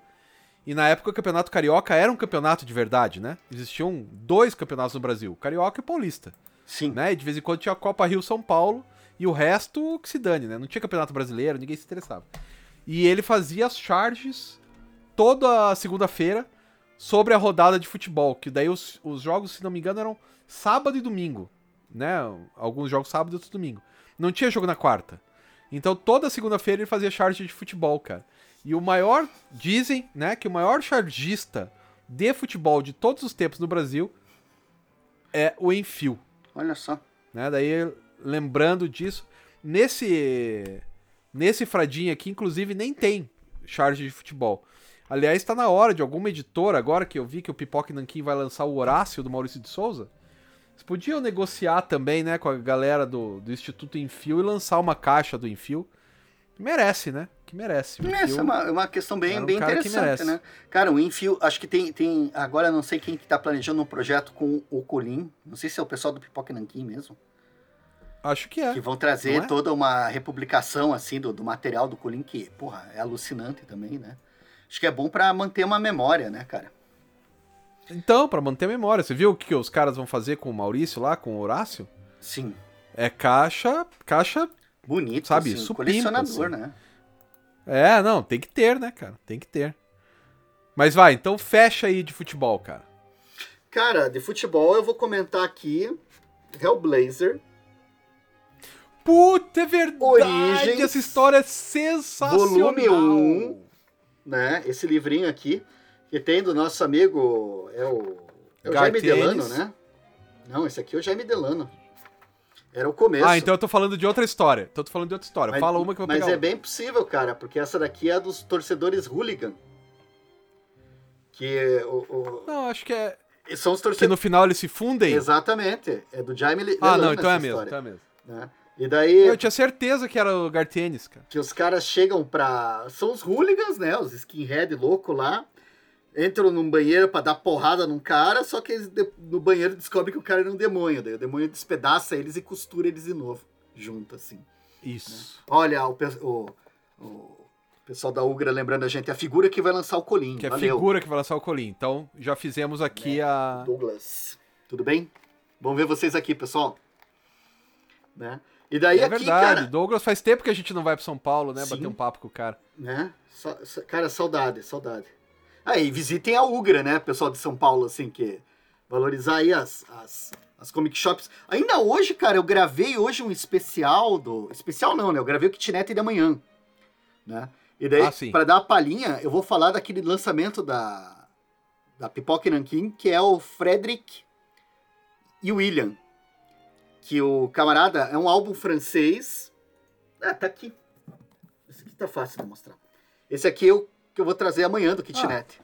E na época o Campeonato Carioca era um campeonato de verdade, né? Existiam dois campeonatos no Brasil, Carioca e Paulista, sim. né? E de vez em quando tinha a Copa Rio-São Paulo e o resto que se dane, né? Não tinha Campeonato Brasileiro, ninguém se interessava. E ele fazia as charges toda segunda-feira sobre a rodada de futebol, que daí os, os jogos, se não me engano, eram sábado e domingo, né? Alguns jogos sábado e outros domingo. Não tinha jogo na quarta. Então toda segunda-feira ele fazia charge de futebol, cara. E o maior, dizem, né, que o maior chargista de futebol de todos os tempos no Brasil é o Enfio, Olha só. né? Daí lembrando disso, nesse nesse fradinho aqui, inclusive nem tem charge de futebol. Aliás, está na hora de alguma editora agora que eu vi que o Pipoca e Nanquim vai lançar o Horácio do Maurício de Souza. Vocês podiam negociar também, né, com a galera do, do Instituto Enfio e lançar uma caixa do Enfio. Merece, né? Que merece. Essa é uma, é uma questão bem, um bem interessante, né? Cara, o Enfio, acho que tem, tem. Agora não sei quem que tá planejando um projeto com o Colim. Não sei se é o pessoal do Pipoca Nanquim mesmo. Acho que é. Que vão trazer é? toda uma republicação, assim, do, do material do Colim, que, porra, é alucinante também, né? Acho que é bom pra manter uma memória, né, cara? Então, pra manter a memória, você viu o que os caras vão fazer com o Maurício lá, com o Horácio? Sim. É caixa, caixa Bonito, Sabe, assim, supimpa, colecionador, assim. né? É, não, tem que ter, né, cara? Tem que ter. Mas vai, então fecha aí de futebol, cara. Cara, de futebol eu vou comentar aqui Hellblazer, Puta, é verdade! Origens, Essa história é sensacional! volume 1. né? Esse livrinho aqui, que tem do nosso amigo, é o, é o Jaime. Delano, né? Não, esse aqui é o Jaime Delano. Era o começo. Ah, então eu tô falando de outra história. Então eu tô falando de outra história. Mas- Fala uma que eu vou Mas é outra. bem possível, cara, porque essa daqui é dos torcedores hooligan. Que o, o- Não, acho que é. são os Que torcedores. no final eles se fundem. Exatamente. É do Jaime Le- Ah, Delano não, então é mesmo, então é mesmo. né? E daí Eu tinha certeza que era o Gartienes, cara. que os caras chegam pra. São os hooligans, né? Os skinhead louco lá. Entram num banheiro pra dar porrada num cara, só que eles no banheiro descobrem que o cara era um demônio. Daí o demônio despedaça eles e costura eles de novo. Junto, assim. Isso. Olha, o, o- o pessoal da Ugra lembrando a gente, a figura que vai lançar o Colim. Que é a figura que vai lançar o Colim. Então já fizemos aqui a. Douglas. Tudo bem? Vamos ver vocês aqui, pessoal. Né? E daí é aqui, verdade. cara... Douglas faz tempo que a gente não vai para São Paulo, né? Sim. Bater um papo com o cara. Né? Sa- sa- Cara, saudade, saudade. Aí, visitem a Ugra, né, pessoal de São Paulo, assim, que valorizar aí as, as, as comic shops. Ainda hoje, cara, eu gravei hoje um especial do... Especial não, né? Eu gravei o Kitnet de manhã, né? E daí, Ah, pra dar uma palhinha, eu vou falar daquele lançamento da, da Pipoca e Nankin, que é o Frederick e William. Que o camarada é um álbum francês. Ah, tá aqui. Esse aqui tá fácil de mostrar. Esse aqui eu, que eu vou trazer amanhã do Kitnet.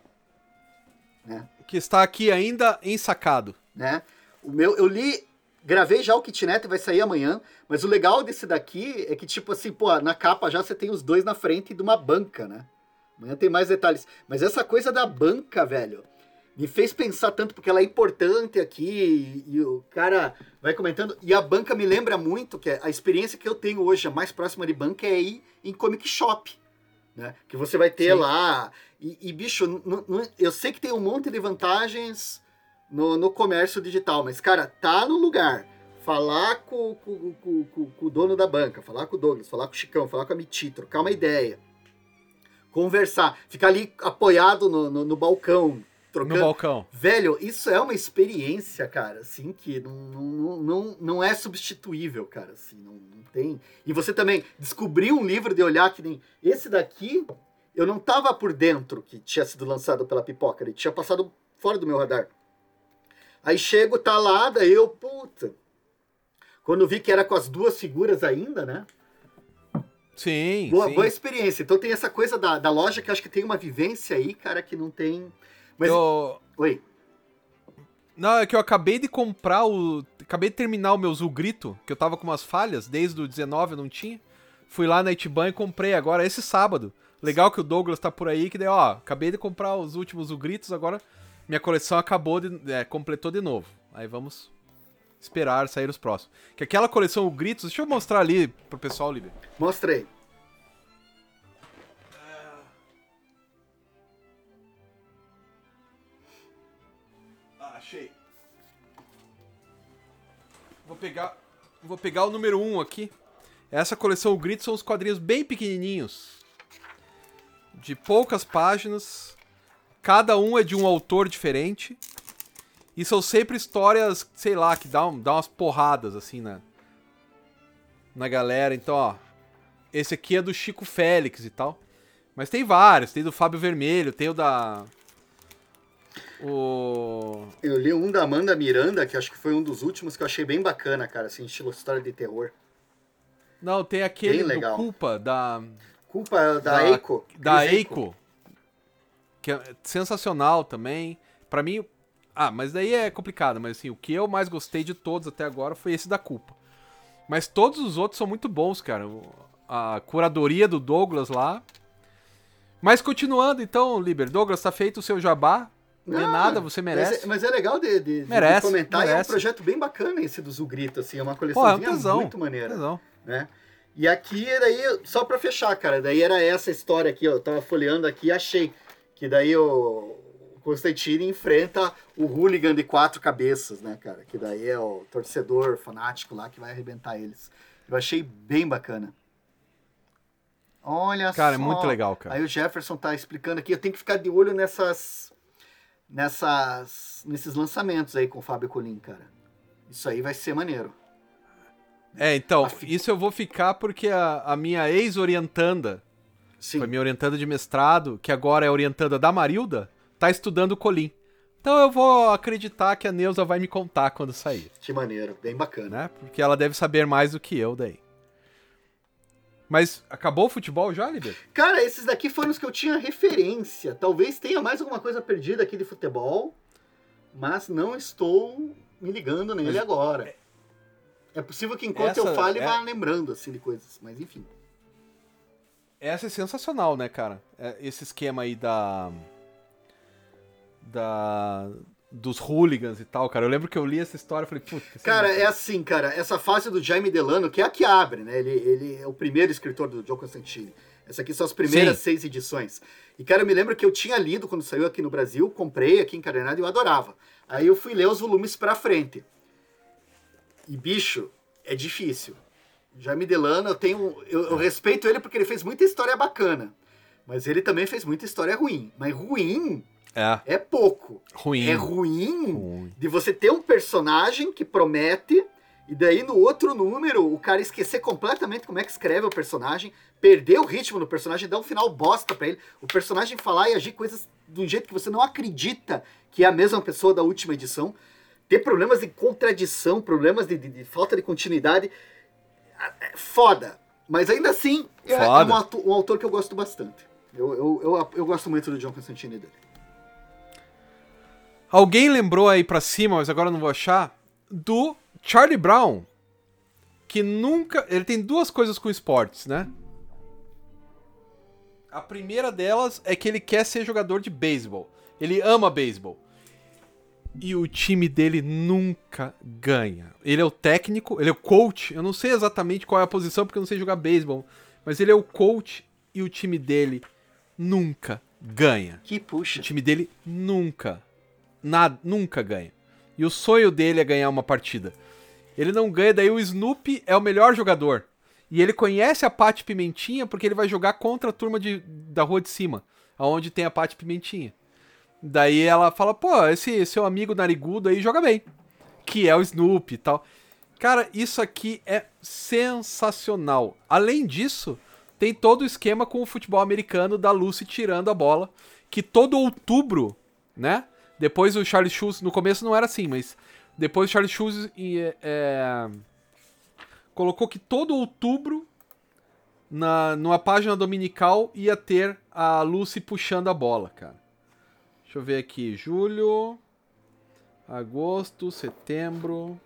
Que está aqui ainda ensacado. Né? O meu, eu li, gravei já o Kitnet, vai sair amanhã. Mas o legal desse daqui é que, tipo assim, pô, na capa já você tem os dois na frente de uma banca, né? Amanhã tem mais detalhes. Mas essa coisa da banca, velho, me fez pensar tanto, porque ela é importante aqui, e, e o cara vai comentando. E a banca me lembra muito que a experiência que eu tenho hoje, a mais próxima de banca, é ir em comic shop. Né? Que você vai ter Sim. lá. E, e, bicho, eu sei que tem um monte de vantagens no, no comércio digital, mas, cara, tá no lugar. Falar com, com, com, com- com o dono da banca, falar com o Douglas, falar com o Chicão, falar com a Miti, trocar uma ideia. Conversar, ficar ali apoiado no, no, no balcão, No trocando. balcão. Velho, isso é uma experiência, cara, assim, que não, não, não, não é substituível, cara, assim, não, não tem. E você também descobrir um livro de olhar que nem esse daqui, eu não tava por dentro que tinha sido lançado pela Pipoca, ele tinha passado fora do meu radar. Aí chego, tá lá, daí eu, puta. Quando vi que era com as duas figuras ainda, né? Sim, Boa, sim. boa experiência. Então tem essa coisa da, da loja que acho que tem uma vivência aí, cara, que não tem. Mas. Eu- Oi. Não, é que eu acabei de comprar o. Acabei de terminar o meu Zugrito, que eu tava com umas falhas, desde o 19 eu não tinha. Fui lá na Itiban e comprei agora esse sábado. Legal que o Douglas tá por aí, que daí, ó, acabei de comprar os últimos Zugritos, agora minha coleção acabou de. É, completou de novo. Aí vamos esperar sair os próximos. Que aquela coleção Ugritos, deixa eu mostrar ali pro pessoal, Líbia. Mostrei. Vou pegar, vou pegar o número 1 um aqui. Essa coleção o Grito são os quadrinhos bem pequenininhos. De poucas páginas. Cada um é de um autor diferente. E são sempre histórias, sei lá, que dão, dão umas porradas assim na, na galera. Então, ó. Esse aqui é do Chico Félix e tal. Mas tem vários. Tem do Fábio Vermelho, tem o da. O. Eu li um da Amanda Miranda, que acho que foi um dos últimos que eu achei bem bacana, cara, assim, estilo história de terror. Não, tem aquele Bem do legal. Culpa, da. Culpa da, Da- Eiko. Da Eiko. Que é sensacional também. Pra mim. Ah, mas daí é complicado. Mas assim, o que eu mais gostei de todos até agora foi esse da Culpa. Mas todos os outros são muito bons, cara. A curadoria do Douglas lá. Mas continuando, então, Liber, Douglas, tá feito o seu jabá. Não é Não, nada, você Mas merece. é, mas é legal de, de- de Merece, comentar. e É um merece. projeto bem bacana esse do Zugrito, assim. É uma Pô, é um muito maneira. tesão. né? E aqui, daí, só pra fechar, cara, daí era essa história aqui, ó, eu tava folheando aqui e achei que daí o Constantine enfrenta o hooligan de quatro cabeças, né, cara? Que daí é o torcedor fanático lá que vai arrebentar eles. Eu achei bem bacana. Olha Cara, só. é muito legal, cara. Aí o Jefferson tá explicando aqui, eu tenho que ficar de olho nessas nessas nesses lançamentos aí com o Fábio Colim, cara. Isso aí vai ser maneiro. É, então, A isso eu vou ficar porque a, a minha ex-orientanda, foi minha orientanda de mestrado, que agora é orientanda da Marilda, tá estudando Colim. Então eu vou acreditar que a Neuza vai me contar quando sair, Que maneiro, bem bacana. né? Porque ela deve saber mais do que eu daí. Mas acabou o futebol já, Liber? Cara, esses daqui foram os que eu tinha referência. Talvez tenha mais alguma coisa perdida aqui de futebol, mas não estou me ligando nele Mas- agora. É possível que enquanto Essa eu fale, é- vá lembrando assim de coisas, mas enfim. Essa é sensacional, né, cara? É, Esse esquema aí da. Da. Dos hooligans e tal, cara. Eu lembro que eu li essa história e falei, puta. isso Cara, muito é assim, cara, essa fase do Jaime Delano, que é a que abre, né? Ele, ele é o primeiro escritor do Joe Constantine. Essa aqui são as primeiras Sim. seis edições. E, cara, eu me lembro que eu tinha lido quando saiu aqui no Brasil, comprei aqui encadernado e eu adorava. Aí eu fui ler os volumes pra frente. E, bicho, é difícil. Jaime Delano, eu tenho. Eu, eu, respeito ele porque ele fez muita história bacana. Mas ele também fez muita história ruim. Mas ruim é, é pouco. ruim. É ruim, Ruim. de você ter um personagem que promete. E daí no outro número, o cara esquecer completamente como é que escreve o personagem, perder o ritmo do personagem, dar um final bosta pra ele, o personagem falar e agir coisas de um jeito que você não acredita que é a mesma pessoa da última edição, ter problemas de contradição, problemas de, de- de falta de continuidade. É Foda. Mas ainda assim, é, é um, atu- um autor que eu gosto bastante. Eu, eu, eu, eu gosto muito do John Constantine dele. Alguém lembrou aí pra cima, mas agora eu não vou achar, do Charlie Brown. Que nunca. Ele tem duas coisas com esportes, né? A primeira delas é que ele quer ser jogador de beisebol. Ele ama beisebol. E o time dele nunca ganha. Ele é o técnico, ele é o coach. Eu não sei exatamente qual é a posição porque eu não sei jogar beisebol. Mas ele é o coach e o time dele nunca ganha. Que O puxa. time dele nunca, nada, nunca ganha. E o sonho dele é ganhar uma partida. Ele não ganha, daí o Snoopy é o melhor jogador. E ele conhece a Paty Pimentinha porque ele vai jogar contra a turma de, da rua de cima, aonde tem a Paty Pimentinha. Daí ela fala, pô, esse seu amigo narigudo aí joga bem. Que é o Snoopy e tal. Cara, isso aqui é sensacional. Além disso, tem todo o esquema com o futebol americano da Lucy tirando a bola. Que todo outubro, né? Depois o Charles Schultz, no começo não era assim, mas depois o Charles Schultz e, é, colocou que todo outubro, na, numa página dominical, ia ter a Lucy puxando a bola, cara. Deixa eu ver aqui. Julho, agosto, setembro.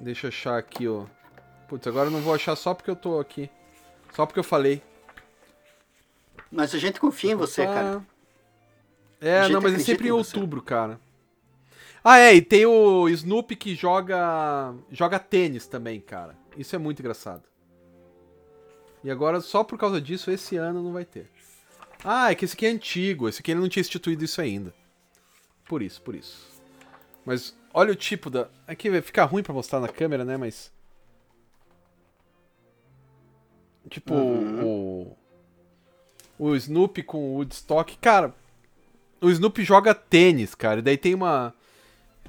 Deixa eu achar aqui, ó. Putz, agora eu não vou achar só porque eu tô aqui. Só porque eu falei. Mas a gente confia em você, Tá. cara. É, não, mas é sempre em outubro, cara. Ah, é, e tem o Snoopy que joga joga tênis também, cara. Isso é muito engraçado. E agora, só por causa disso, esse ano não vai ter. Ah, é que esse aqui é antigo. Esse aqui ele não tinha instituído isso ainda. Por isso, por isso. Mas olha o tipo da... Aqui vai ficar ruim pra mostrar na câmera, né? Mas... Tipo, o... O Snoopy com o Woodstock. Cara, o Snoopy joga tênis, cara. E daí tem uma...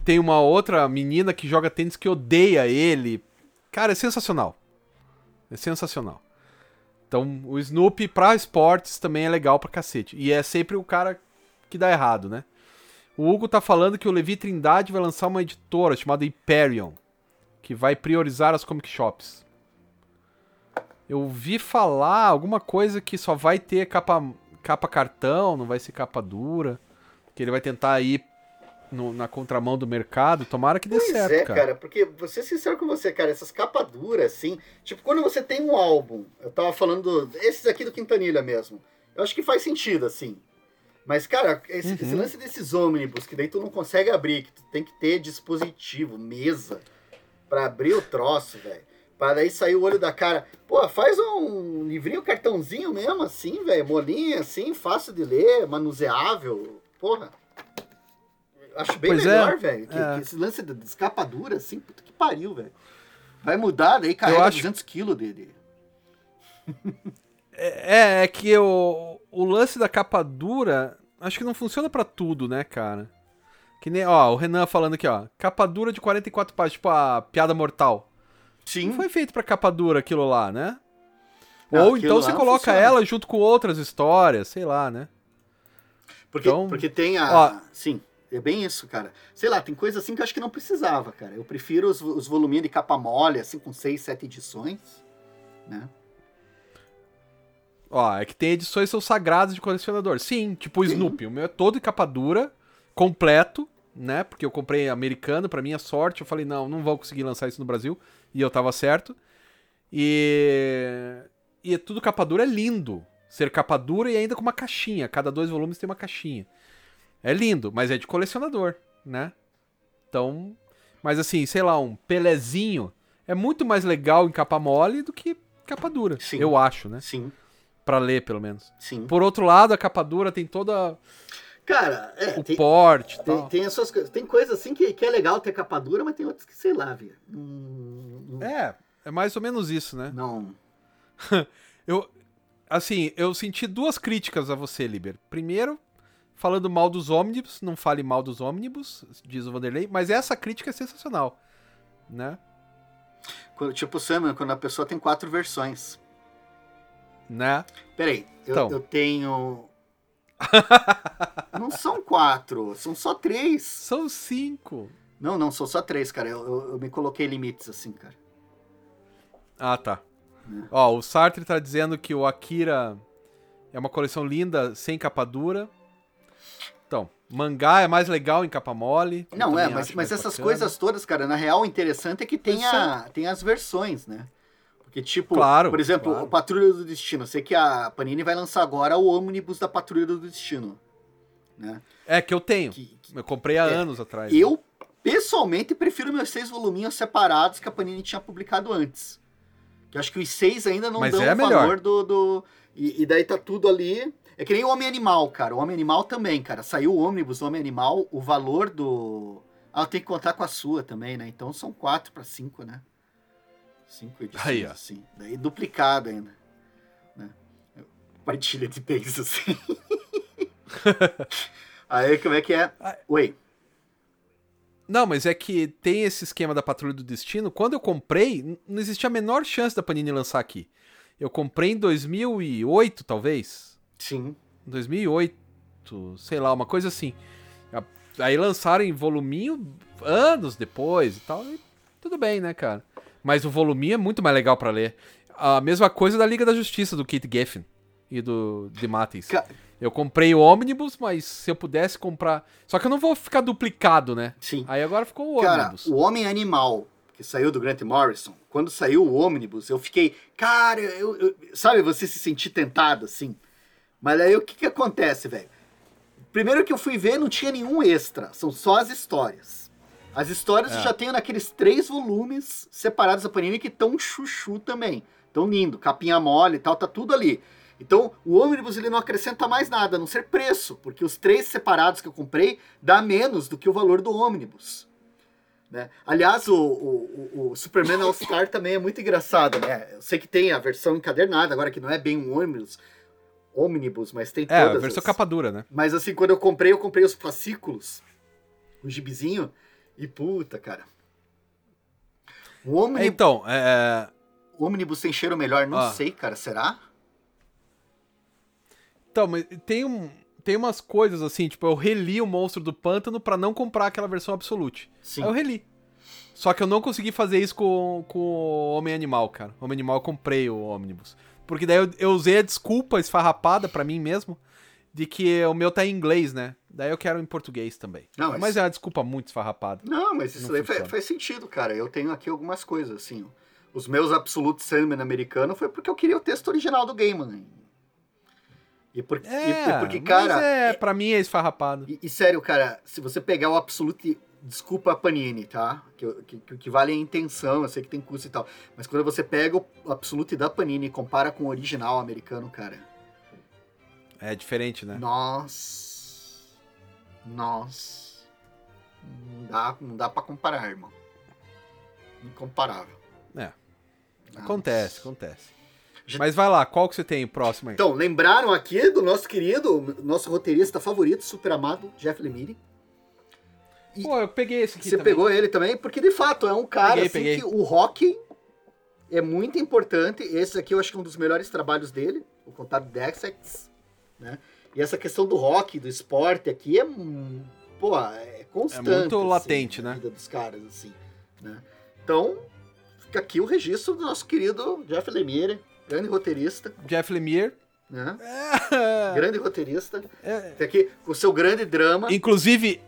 Tem uma outra menina que joga tênis que odeia ele. Cara, é sensacional. É sensacional. Então, o Snoopy pra esportes também é legal pra cacete. E é sempre o cara que dá errado, né? O Hugo tá falando que o Levi Trindade vai lançar uma editora chamada Hyperion, que vai priorizar as comic shops. Eu ouvi falar alguma coisa que só vai ter capa, capa cartão, não vai ser capa dura, que ele vai tentar ir no- na contramão do mercado. Tomara que dê Pois certo, é, cara. cara. porque vou ser sincero com você, cara, essas capas duras, assim, tipo, quando você tem um álbum, eu tava falando, do- esses aqui do Quintanilha mesmo, eu acho que faz sentido, assim. Mas, cara, esse, Uhum. esse lance desses ônibus, que daí tu não consegue abrir, que tu tem que ter dispositivo, mesa, pra abrir o troço, velho. Pra daí sair o olho da cara. Pô, faz um livrinho cartãozinho mesmo, assim, velho, molinho, assim, fácil de ler, manuseável. Porra. Acho bem Pois é, melhor, velho. Que, é. que esse lance de escapadura, assim, puta que pariu, velho. Vai mudar, daí Eu carrega acho- 200 quilos dele. É, é que o, o lance da capa dura, acho que não funciona pra tudo, né, cara? Que nem, ó, o Renan falando aqui, ó. Capa dura de 44 páginas, tipo a Piada Mortal. Sim. Não foi feito pra capa dura aquilo lá, né? Não, Ou então você coloca funciona. ela junto com outras histórias, sei lá, né? Porque, Então, porque tem a. ó. Sim, é bem isso, cara. Sei lá, tem coisa assim que eu acho que não precisava, cara. Eu prefiro os, os voluminhos de capa mole, assim, com seis, sete edições. Né? Ó, é que tem edições que são sagradas de colecionador. Sim, tipo o. Snoopy. O meu é todo em capa dura, completo, né? Porque eu comprei americano, pra minha sorte. Eu falei, não, não vou conseguir lançar isso no Brasil. E eu tava certo. E. E é tudo capa dura, é lindo. Ser capa dura e ainda com uma caixinha. Cada dois volumes tem uma caixinha. É lindo, mas é de colecionador, né? Então. Mas assim, sei lá, um Pelezinho é muito mais legal em capa mole do que capa dura. Sim. Eu acho, né? Sim, Pra ler, pelo menos. sim. Por outro lado, a capa dura tem toda Cara, é, o tem, porte tem, tal. tem as suas coisas. Tem coisas assim que, que é legal ter capa dura, mas tem outras que, sei lá, viu? Hum, É, é mais ou menos isso, né? Não. Eu, assim, eu senti duas críticas a você, Liber. Primeiro, falando mal dos ônibus, não fale mal dos ônibus, diz o Vanderlei, mas essa crítica é sensacional, né? Quando- Tipo, Samuel, quando a pessoa tem quatro versões. Né? Peraí, eu, Então. eu tenho. não são quatro, são só três. São cinco. Não, não, são só três, cara. Eu, eu- eu me coloquei limites assim, cara. Ah, tá. É. Ó, o Sartre tá dizendo que o Akira é uma coleção linda, sem capa dura. Então, mangá é mais legal em capa mole. Não, é, mas, mas essas bacana. coisas todas, cara, na real, o interessante é que tem, a, tem as versões, né? Porque, tipo, Claro, por exemplo, claro. Patrulha do Destino. Eu sei que a Panini vai lançar agora o ônibus da Patrulha do Destino. Né? É, que eu tenho. Que, que Eu comprei há É, anos atrás. eu, pessoalmente, prefiro meus seis voluminhos separados que a Panini tinha publicado antes. Que acho que os seis ainda não Mas dão é o melhor. valor do. do e, e daí tá tudo ali. É que nem o Homem Animal, cara. O Homem Animal também, cara. Saiu o ônibus do Homem Animal, o valor do. Ah, tenho que contar com a sua também, né? Então são quatro para cinco, né? Cinco edições, Aí, assim. Daí duplicado ainda. Né? Partilha de bens, assim. Aí, como é que é? Oi. Não, mas é que tem esse esquema da Patrulha do Destino. Quando eu comprei, não existia a menor chance da Panini lançar aqui. Eu comprei em 2008, talvez. Sim. 2008, sei lá, uma coisa assim. Aí lançaram em voluminho anos depois e tal. e tudo bem, né, cara? Mas o voluminho é muito mais legal pra ler. A mesma coisa da Liga da Justiça, do Kate Geffen e do De Mattis. Eu comprei o Omnibus, mas se eu pudesse comprar. Só que eu não vou ficar duplicado, né? Sim. Aí agora ficou o Cara, Omnibus. o Homem Animal, que saiu do Grant Morrison, quando saiu o ônibus, eu fiquei, cara, eu, eu- sabe, você se sentir tentado assim. Mas aí o que que acontece, velho? Primeiro que eu fui ver, não tinha nenhum extra, são só as histórias. As histórias É. eu já tenho naqueles três volumes separados da Panini que estão chuchu também. Tão lindo, capinha mole e tal, tá tudo ali. Então, o ônibus ele não acrescenta mais nada, a não ser preço, porque os três separados que eu comprei dá menos do que o valor do ônibus. Né? Aliás, o, o, o- Superman All Star também é muito engraçado, né? Eu sei que tem a versão encadernada, agora que não é bem um ônibus, ônibus, mas tem É, a todas versão as... capa dura, né? Mas assim, quando eu comprei, eu comprei os fascículos, o gibizinho, e puta, cara. O É, ônibus, então, é, o ônibus tem cheiro melhor? Não Ah. sei, cara, será? Então, mas tem, um, tem umas coisas assim, tipo, eu reli o Monstro do Pântano pra não comprar aquela versão Absolute. Sim. Aí eu reli. Só que eu não consegui fazer isso com, com o Homem Animal, cara. Homem Animal eu comprei o Omnibus. Porque daí eu, eu usei a desculpa esfarrapada pra mim mesmo de que o meu tá em inglês, né? Daí eu quero em português também. Não, mas... mas- é uma desculpa muito esfarrapada. Não, mas isso Não daí faz, faz sentido, cara. Eu tenho aqui algumas coisas, assim. Os meus Absolute Sandman americano foi porque eu queria o texto original do Gaiman. E, por, e- É, e porque, cara... mas é, pra mim é esfarrapado. E, e sério, cara, se você pegar o Absolute... Desculpa a Panini, tá? Que, que, que vale é a intenção, eu sei que tem custo e tal. Mas quando você pega o Absolute da Panini e compara com o original americano, cara... É diferente, né? Nossa... Nossa... Não dá, não dá pra comparar, irmão. Incomparável. É. Nossa. Acontece, acontece. Já- Mas vai lá, qual que você tem próximo aí? Então, lembraram aqui do nosso querido, nosso roteirista favorito, super amado, Jeff Lemire. E Pô, eu peguei esse aqui você também. pegou ele também, porque de fato é um cara Peguei, assim, peguei. que o rock é muito importante. Esse aqui eu acho que é um dos melhores trabalhos dele, o Contato Dexex, né? E essa questão do rock, do esporte aqui é, pô, é constante. muito assim, latente, na né? vida dos caras, assim, né? Então, fica aqui o registro do nosso querido Jeff Lemire, grande roteirista, Jeff Lemire. né? É. Grande roteirista. É. Tem aqui o seu grande drama. Inclusive,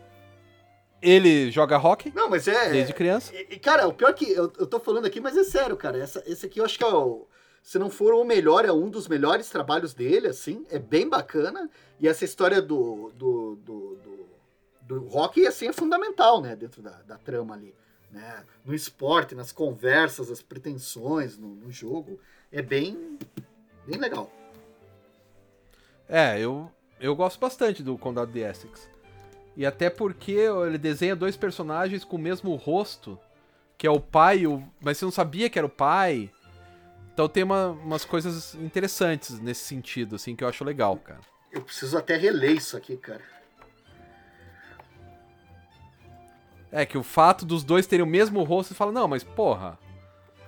ele joga hockey Não, mas é. desde criança. E, e, cara, o pior que eu, eu tô falando aqui, mas é sério, cara. Essa, esse aqui eu acho que é o. Se não for o melhor, é um dos melhores trabalhos dele, assim. É bem bacana. E essa história do. do, do, do, do rock, assim, é fundamental, né? Dentro da, da trama ali. Né? No esporte, nas conversas, as pretensões, no, no jogo. É bem. Bem legal. É, eu, eu gosto bastante do Condado de Essex. E até porque ele desenha dois personagens com o mesmo rosto, que é o pai, o... mas você não sabia que era o pai. Então tem uma, umas coisas interessantes nesse sentido, assim, que eu acho legal, cara. Eu preciso até reler isso aqui, cara. É que o fato dos dois terem o mesmo rosto, você fala, não, mas porra.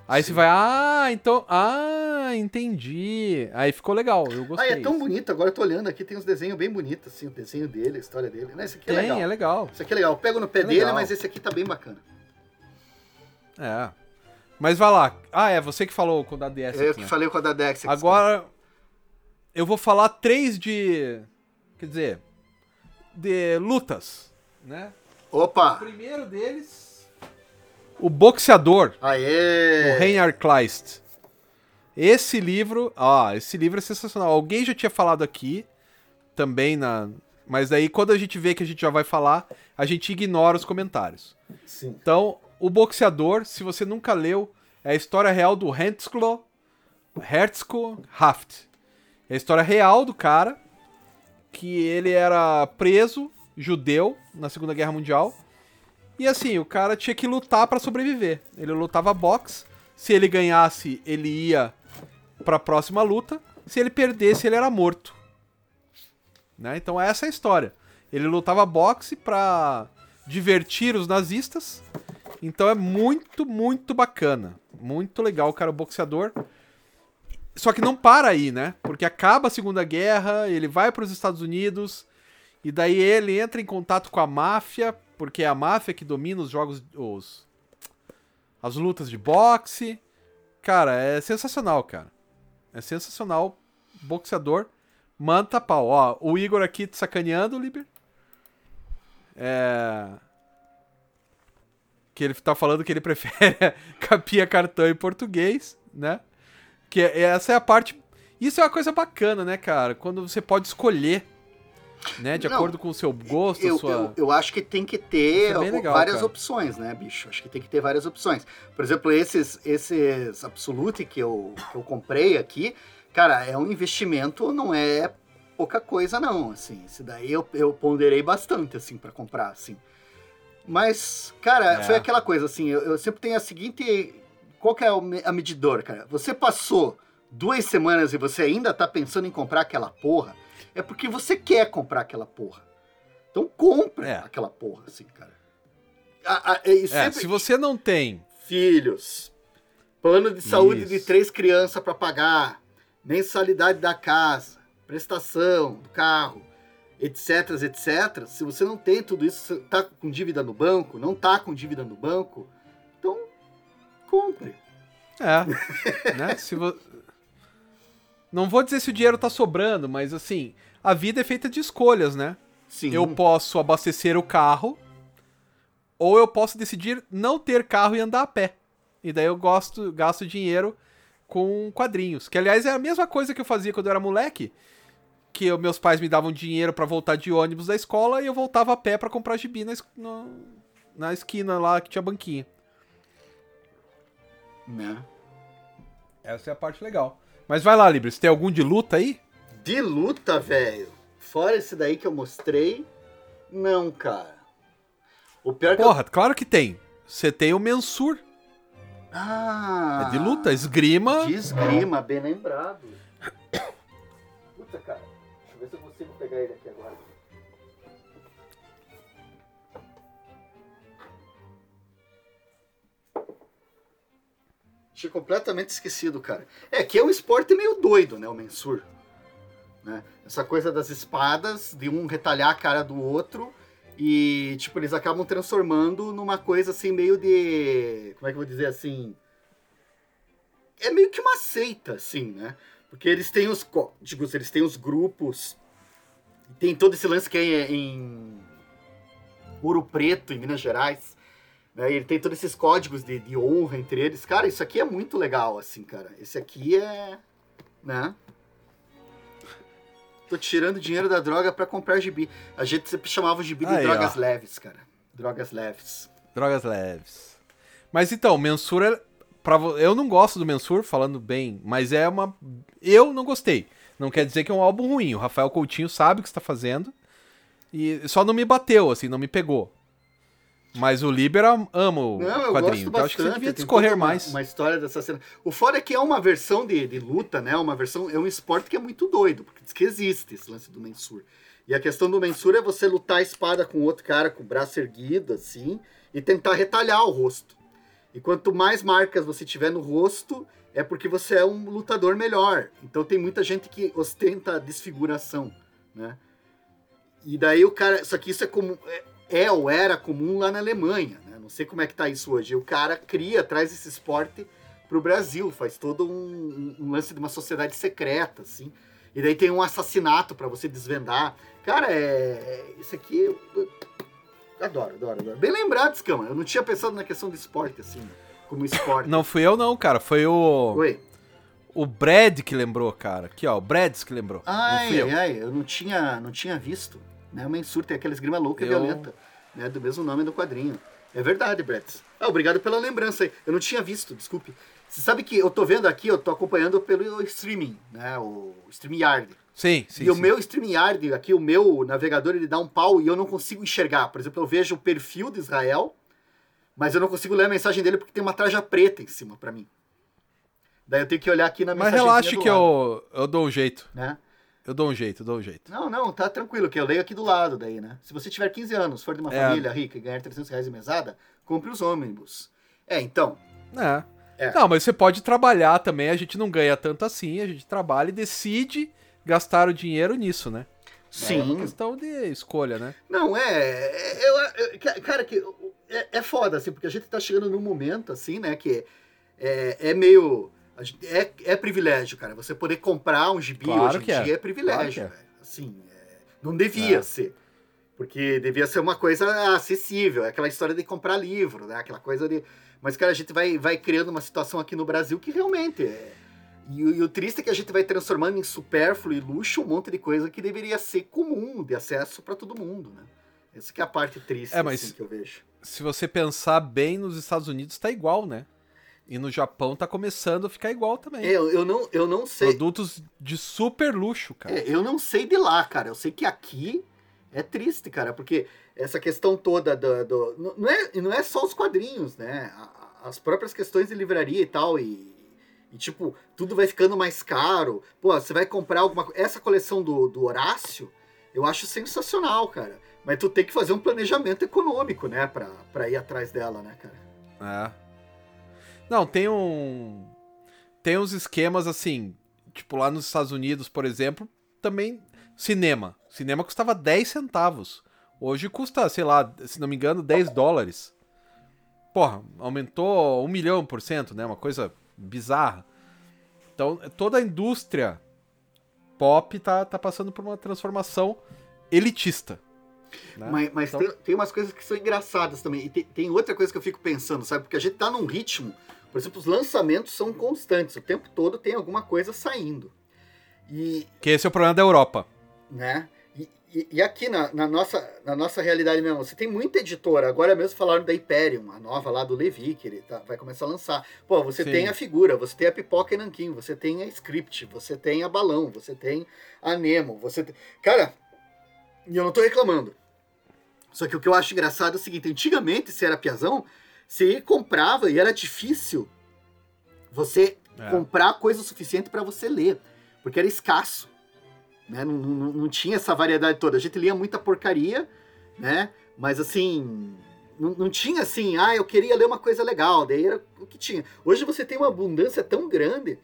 Aí Sim. você vai, ah, então. Ah, entendi. Aí ficou legal, eu gostei. Ah, é tão bonito, agora eu tô olhando aqui, tem uns desenhos bem bonitos, assim, o desenho dele, a história dele. Né? Esse aqui é tem, legal. é legal. Esse aqui é legal. Eu pego no pé é dele, legal. mas esse aqui tá bem bacana. É. Mas vai lá. Ah, é você que falou com o da DS. Eu que falei com a da DS. Agora, eu vou falar três de. Quer dizer. De lutas, né? Opa! O primeiro deles o Boxeador. Aê! O Reinhard Kleist. Esse livro, ah, esse livro é sensacional. Alguém já tinha falado aqui também na, mas aí quando a gente vê que a gente já vai falar, a gente ignora os comentários. Sim. Então, o Boxeador, se você nunca leu, é a história real do Herzko, Herzko Haft. É a história real do cara que ele era preso judeu na Segunda Guerra Mundial e assim, o cara tinha que lutar para sobreviver. Ele lutava boxe. Se ele ganhasse, ele ia para a próxima luta. Se ele perdesse, ele era morto. Né? Então essa é a história. Ele lutava boxe para divertir os nazistas. Então é muito, muito bacana. Muito legal cara, o boxeador. Só que não para aí, né? Porque acaba a Segunda Guerra, ele vai para os Estados Unidos, e daí ele entra em contato com a máfia porque é a máfia que domina os jogos, os as lutas de boxe. Cara, é sensacional, cara. É sensacional. Boxeador. Manta pau. Ó, o Igor aqui te sacaneando, Liber. É. Que ele tá falando que ele prefere capia cartão em português, né? Que é, essa é a parte. Isso é uma coisa bacana, né, cara? Quando você pode escolher né? De Não, acordo com o seu gosto, eu, sua... eu, eu, acho que tem que ter é legal, várias cara. opções, né, bicho? Acho que tem que ter várias opções. Por exemplo, esses, esses Absolute que eu, que eu comprei aqui, cara, é um investimento, não é pouca coisa, não, assim. Esse daí eu, eu ponderei bastante, assim, para comprar, assim. Mas, cara, é. foi aquela coisa, assim, eu, eu sempre tenho a seguinte... Qual que é a medidor, cara? Você passou duas semanas e você ainda tá pensando em comprar aquela porra é porque você quer comprar aquela porra. Então compra é. aquela porra, assim, cara. A, a, é, sempre... é, se você não tem filhos, plano de saúde Isso. de três crianças para pagar, mensalidade da casa, prestação do carro, etc, etc. Se você não tem tudo isso, tá com dívida no banco, não tá com dívida no banco, então compre. É, né? Se vo... Não vou dizer se o dinheiro tá sobrando, mas assim, a vida é feita de escolhas, né? Sim. Eu posso abastecer o carro, ou eu posso decidir não ter carro e andar a pé. E daí eu gosto, gasto dinheiro com quadrinhos. Que aliás é a mesma coisa que eu fazia quando eu era moleque. Que eu, meus pais me davam dinheiro para voltar de ônibus da escola e eu voltava a pé para comprar gibi na, no, na esquina lá que tinha banquinha. Né? Essa é a parte legal. Mas vai lá, Libres, tem algum de luta aí? De luta, velho? Fora esse daí que eu mostrei, não, cara. O pior que Porra, eu... claro que tem. Você tem o Mensur. Ah. É de luta, esgrima. De esgrima, bem lembrado. Pegar ele aqui agora. Tinha completamente esquecido, cara. É que é um esporte meio doido, né? O Mensur. Né? Essa coisa das espadas, de um retalhar a cara do outro. E, tipo, eles acabam transformando numa coisa assim, meio de. Como é que eu vou dizer assim? É meio que uma seita, assim, né? Porque eles têm os códigos, eles têm os grupos. Tem todo esse lance que é em Ouro Preto, em Minas Gerais. Né? Ele tem todos esses códigos de, de honra entre eles. Cara, isso aqui é muito legal, assim, cara. Esse aqui é. Né? Tô tirando dinheiro da droga para comprar gibi. A gente sempre chamava o gibi de Aí, drogas ó. leves, cara. Drogas leves. Drogas leves. Mas então, mensura. Pra, eu não gosto do Mensur, falando bem, mas é uma. Eu não gostei. Não quer dizer que é um álbum ruim. O Rafael Coutinho sabe o que está fazendo. E só não me bateu, assim, não me pegou. Mas o Libera ama o Não, quadrinho. gosto Então acho que você bastante, devia discorrer mais. Uma história dessa cena. O foda é que é uma versão de, de luta, né? Uma versão. É um esporte que é muito doido, porque diz que existe esse lance do Mensur. E a questão do Mensur é você lutar a espada com outro cara com o braço erguido, assim, e tentar retalhar o rosto. E quanto mais marcas você tiver no rosto, é porque você é um lutador melhor. Então tem muita gente que ostenta desfiguração, né? E daí o cara. Só que isso é comum. É, é ou era comum lá na Alemanha, né? Não sei como é que tá isso hoje. O cara cria, traz esse esporte pro Brasil, faz todo um, um- lance de uma sociedade secreta, assim. E daí tem um assassinato pra você desvendar. Cara, é. é- Isso aqui. Eu, eu adoro, adoro, adoro. Bem lembrado, Scama. Eu não tinha pensado na questão do esporte, assim, como esporte. Não fui eu, não, cara. Foi o. Oi. O Brad que lembrou, cara. Aqui, ó. O Brads que lembrou. Ai, eu. ai, eu não tinha, não tinha visto. Né? O Mensur tem aquela esgrima louca e Eu- violenta, né? Do mesmo nome do quadrinho. É verdade, Bretz. Ah, obrigado pela lembrança aí. Eu não tinha visto, desculpe. Você sabe que eu tô vendo aqui, eu tô acompanhando pelo streaming, né? O StreamYard. Sim, sim. e o sim. meu StreamYard, aqui, o meu navegador, ele dá um pau e eu não consigo enxergar. Por exemplo, eu vejo o perfil de Israel, mas eu não consigo ler a mensagem dele porque tem uma traja preta em cima pra mim. Daí eu tenho que olhar aqui na Mas mensagem. relaxa que eu, eu dou um jeito. Né? Eu dou um jeito, eu dou um jeito. Não, não, tá tranquilo, que eu leio aqui do lado daí, né? Se você tiver 15 anos, for de uma É. família rica e ganhar 300 reais de mesada, compre os ônibus. É, então, É. É. Não, mas você pode trabalhar também. A gente não ganha tanto assim. A gente trabalha e decide gastar o dinheiro nisso, né? É uma questão de escolha, né? Não, é. é- eu- eu- ca- cara, que é, é foda, assim, porque a gente tá chegando num momento, assim, né, que é, é meio. É, é privilégio, cara. Você poder comprar um gibi Claro hoje em é. dia é privilégio, Claro é. Assim, é, não devia É. ser. Porque devia ser uma coisa acessível. É aquela história de comprar livro, né? Aquela coisa de. Mas, cara, a gente vai, vai criando uma situação aqui no Brasil que realmente é. E, o- e o triste é que a gente vai transformando em supérfluo e luxo um monte de coisa que deveria ser comum, de acesso para todo mundo, né? Essa que é a parte triste É, mas- assim, que eu vejo. Se você pensar bem, nos Estados Unidos tá igual, né? E no Japão tá começando a ficar igual também. É, Eu, eu, não, eu não sei. Produtos de super luxo, cara. É, eu não sei de lá, cara. Eu sei que aqui é triste, cara, porque essa questão toda do. do- não, é, e não é só os quadrinhos, né? As próprias questões de livraria e tal, e, e, tipo, tudo vai ficando mais caro. Pô, você vai comprar alguma coisa. Essa coleção do, do Horácio, eu acho sensacional, cara. Mas tu tem que fazer um planejamento econômico, né, pra, pra ir atrás dela, né, cara? É. Não, tem um. Tem uns esquemas assim. Tipo, lá nos Estados Unidos, por exemplo, também. Cinema. Cinema custava 10 centavos. Hoje custa, sei lá, se não me engano, 10 dólares. Porra, aumentou um milhão por cento, né? Uma coisa bizarra. Então, toda a indústria pop tá, tá passando por uma transformação elitista. Né? Mas, mas Então- tem, tem umas coisas que são engraçadas também. E tem, tem outra coisa que eu fico pensando, sabe? Porque a gente tá num ritmo. Por exemplo, os lançamentos são constantes. O tempo todo tem alguma coisa saindo. E, Que esse é o problema da Europa. né? E, e- e aqui na, na nossa, na nossa realidade mesmo, você tem muita editora. Agora mesmo falaram da Hyperion, a nova lá do Levi, que ele tá- vai começar a lançar. Pô, você Sim. tem a figura, você tem a Pipoca e Nanquim, você tem a Script, você tem a Balão, você tem a Nemo, você tem... Cara, e eu não tô reclamando. Só que o que eu acho engraçado é o seguinte, antigamente, se era piazão, você comprava e era difícil você É. comprar coisa o suficiente para você ler, porque era escasso. Né? Não, não, não tinha essa variedade toda. A gente lia muita porcaria, né? Mas assim, não, não tinha assim, ah, eu queria ler uma coisa legal, daí era o que tinha. Hoje você tem uma abundância tão grande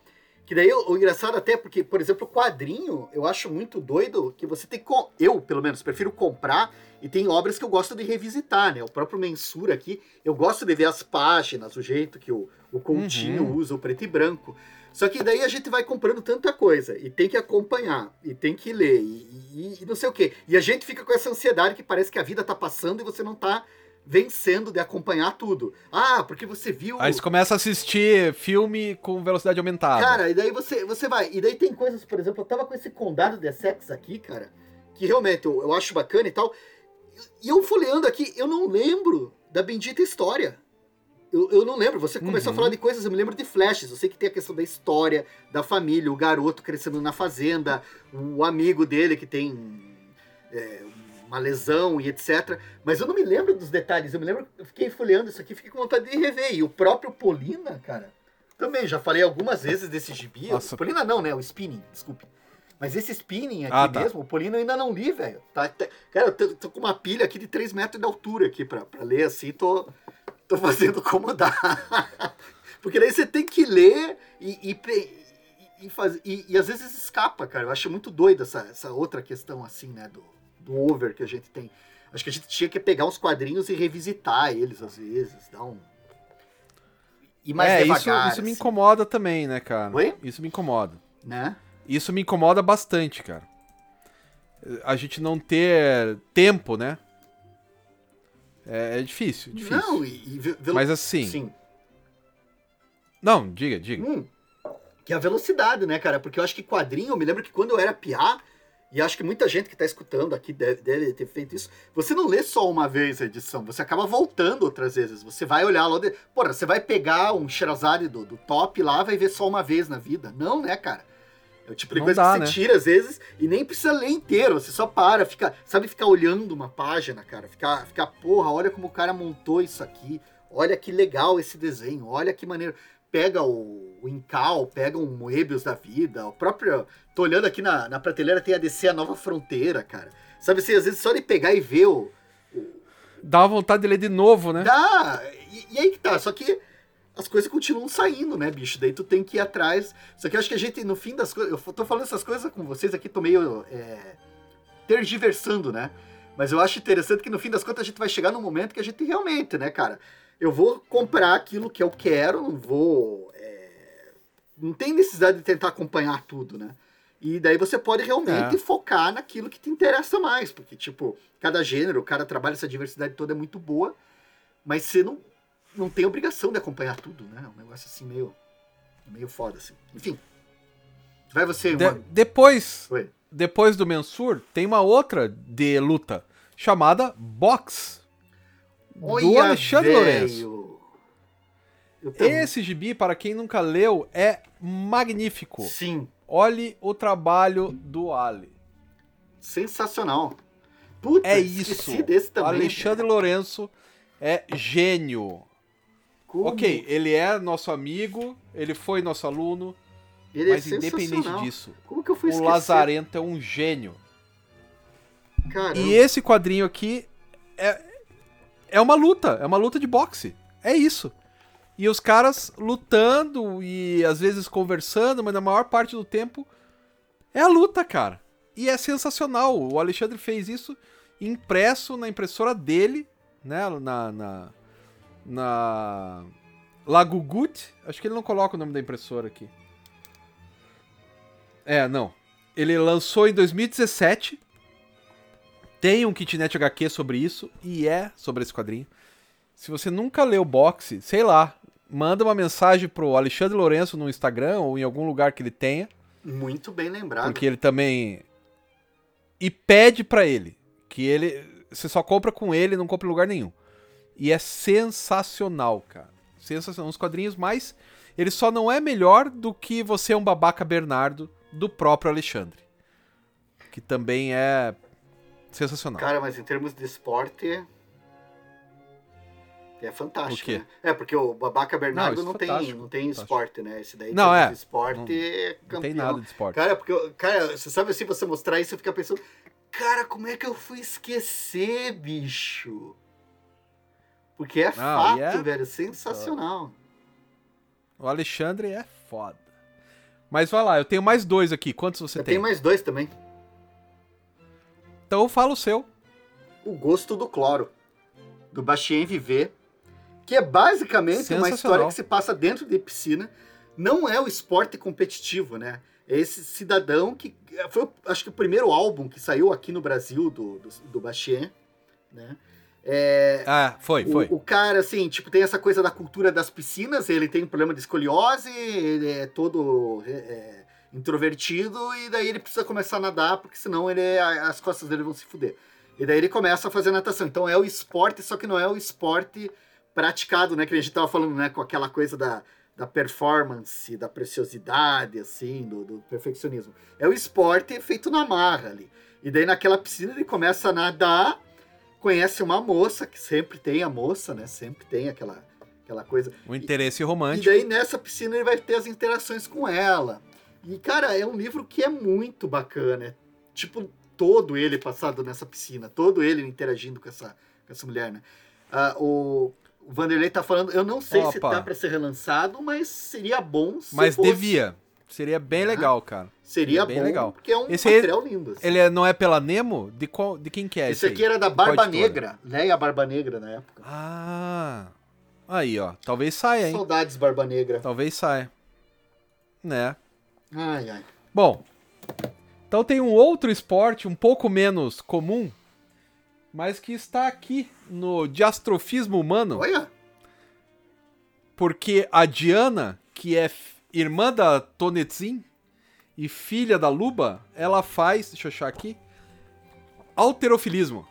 que daí o, o engraçado até porque, por exemplo, o quadrinho, eu acho muito doido que você tem que, eu pelo menos prefiro comprar e tem obras que eu gosto de revisitar, né? O próprio Mensura aqui, eu gosto de ver as páginas, o jeito que o, o Coutinho Uhum. usa, o preto e branco. Só que daí a gente vai comprando tanta coisa e tem que acompanhar e tem que ler e, e- e não sei o quê. E a gente fica com essa ansiedade que parece que a vida tá passando e você não tá vencendo de acompanhar tudo. Ah, porque você viu. Aí você começa a assistir filme com velocidade aumentada. Cara, e daí você, você vai. E daí tem coisas, por exemplo, eu tava com esse condado de Essex aqui, cara, que realmente eu, eu acho bacana e tal. E eu folheando aqui, eu não lembro da bendita história. eu, eu não lembro. Você começou uhum. a falar de coisas, eu me lembro de flashes. Eu sei que tem a questão da história, da família, o garoto crescendo na fazenda, o amigo dele que tem é, uma lesão e etc. Mas eu não me lembro dos detalhes. Eu me lembro, eu fiquei folheando isso aqui, fiquei com vontade de rever. E o próprio Polina, cara, também já falei algumas vezes desse gibi. Nossa. Polina não, né? O Spinning, desculpe. Mas esse spinning aqui ah, tá. mesmo, o Polino eu ainda não li, velho. Tá, tá, cara, eu tô, tô, com uma pilha aqui de 3 metros de altura aqui pra, pra ler assim, tô, tô fazendo como dá. Porque daí você tem que ler e, e, e, faz, e, e, às vezes escapa, cara. Eu acho muito doido essa, essa outra questão assim, né, do, do over que a gente tem. Acho que a gente tinha que pegar uns quadrinhos e revisitar eles às vezes, dar um... E mais é, devagar, isso, isso assim. me incomoda também, né, cara? Oi? Isso me incomoda. Né? Isso me incomoda bastante, cara. A gente não ter tempo, né? É, é difícil, difícil. Não, e, e Mas assim. Sim. Não, diga, diga. Hum, que é a velocidade, né, cara? Porque eu acho que quadrinho, eu me lembro que quando eu era piá, e acho que muita gente que tá escutando aqui deve, deve, ter feito isso. Você não lê só uma vez a edição, você acaba voltando outras vezes. Você vai olhar lá. De... Porra, você vai pegar um Sherazade do, do top lá, vai ver só uma vez na vida. Não, né, cara? É o tipo de não coisa dá, que você né? tira às vezes e nem precisa ler inteiro. Você só para, fica, sabe, ficar olhando uma página, cara. Ficar, ficar, porra, olha como o cara montou isso aqui. Olha que legal esse desenho. Olha que maneiro. Pega o, o Incal, pega um Moebius da vida. O próprio. Tô olhando aqui na, na prateleira, tem a DC A Nova Fronteira, cara. Sabe assim, às vezes só de pegar e ver o. o... Dá uma vontade de ler de novo, né? Dá! E, e aí que tá. Só que as coisas continuam saindo, né, bicho? Daí tu tem que ir atrás. Só que eu acho que a gente, no fim das coisas. Eu tô falando essas coisas com vocês aqui, tô meio. É, tergiversando, né? Mas eu acho interessante que no fim das contas a gente vai chegar num momento que a gente realmente, né, cara? Eu vou comprar aquilo que eu quero, não vou. É, não tem necessidade de tentar acompanhar tudo, né? E daí você pode realmente é. focar naquilo que te interessa mais. Porque, tipo, cada gênero, cada trabalho, essa diversidade toda é muito boa. Mas você não não tem obrigação de acompanhar tudo, né? Um negócio assim meio, meio foda, assim. Enfim. Vai você. Uma... De, depois, Oi. depois do Mensur, tem uma outra de luta chamada Box. Olha, do Alexandre Lourenço. Esse gibi, para quem nunca leu, é magnífico. Sim. Olhe o trabalho do Ali. Sensacional. Puta, é isso. Alexandre Lourenço é gênio. Como? Ok, ele é nosso amigo, ele foi nosso aluno, ele é mas é independente disso, Como que eu fui o Lazarento é um gênio. Caramba. E esse quadrinho aqui é, é uma luta, é uma luta de boxe. É isso. E os caras lutando e às vezes conversando, mas na maior parte do tempo é a luta, cara. E é sensacional. O Alexandre fez isso impresso na impressora dele, né? Na, na, na Lagugut, acho que ele não coloca o nome da impressora aqui. É, não. Ele lançou em 2017. Tem um kitnet HQ sobre isso e é sobre esse quadrinho. Se você nunca leu o boxe, sei lá, manda uma mensagem pro Alexandre Lourenço no Instagram ou em algum lugar que ele tenha. Muito bem lembrado. Porque ele também e pede para ele que ele você só compra com ele, não compra em lugar nenhum. E é sensacional, cara. Sensacional. Uns quadrinhos mais. Ele só não é melhor do que Você é um Babaca Bernardo, do próprio Alexandre. Que também é sensacional. Cara, mas em termos de esporte. É fantástico. Né? É, porque o Babaca Bernardo não, não tem, não tem esporte, né? Esse daí não, é. esporte não, é campeão. Não tem nada de esporte. Cara, porque, cara, você sabe assim, você mostrar isso, você fica pensando, cara, como é que eu fui esquecer, bicho? Porque é Não, fato, é... velho, sensacional. O Alexandre é foda. Mas vai lá, eu tenho mais dois aqui. Quantos você eu tem? Eu tenho mais dois também. Então fala o seu. O Gosto do Cloro, do Bastien Viver, que é basicamente uma história que se passa dentro de piscina. Não é o esporte competitivo, né? É esse cidadão que foi, acho que o primeiro álbum que saiu aqui no Brasil do, do, do né? É, ah, foi, o, foi. O cara, assim, tipo, tem essa coisa da cultura das piscinas, ele tem um problema de escoliose, ele é todo é, introvertido, e daí ele precisa começar a nadar, porque senão ele, as costas dele vão se fuder. E daí ele começa a fazer natação. Então é o esporte, só que não é o esporte praticado, né? Que a gente tava falando, né? Com aquela coisa da, da performance, da preciosidade, assim, do, do perfeccionismo. É o esporte feito na marra ali. E daí naquela piscina ele começa a nadar, conhece uma moça, que sempre tem a moça, né? Sempre tem aquela, aquela coisa. Um interesse E romântico. daí nessa piscina ele vai ter as interações com ela. E, cara, é um livro que é muito bacana. É, tipo, todo ele passado nessa piscina, todo ele interagindo com essa, com essa mulher, né? Ah, o, o Vanderlei tá falando, eu não sei se Opa. tá pra ser relançado, mas seria bom se Mas fosse. devia. Seria bem legal, cara. Seria É bem bom, legal. porque é um Esse material lindo. assim. Ele é- não é pela Nemo? De, qual, de quem que é esse, Esse aqui aí? era da Barba? Negra, Leia Barba Negra na época. Ah. Aí, ó. Talvez saia, hein? Saudades Barba Negra. Talvez saia. Né? Ai, ai. Bom, então tem um outro esporte um pouco menos comum, mas que está aqui no diastrofismo humano, Olha, porque a Diana, que é irmã da Tonetzin e filha da Luba, ela faz, deixa eu achar aqui, alterofilismo.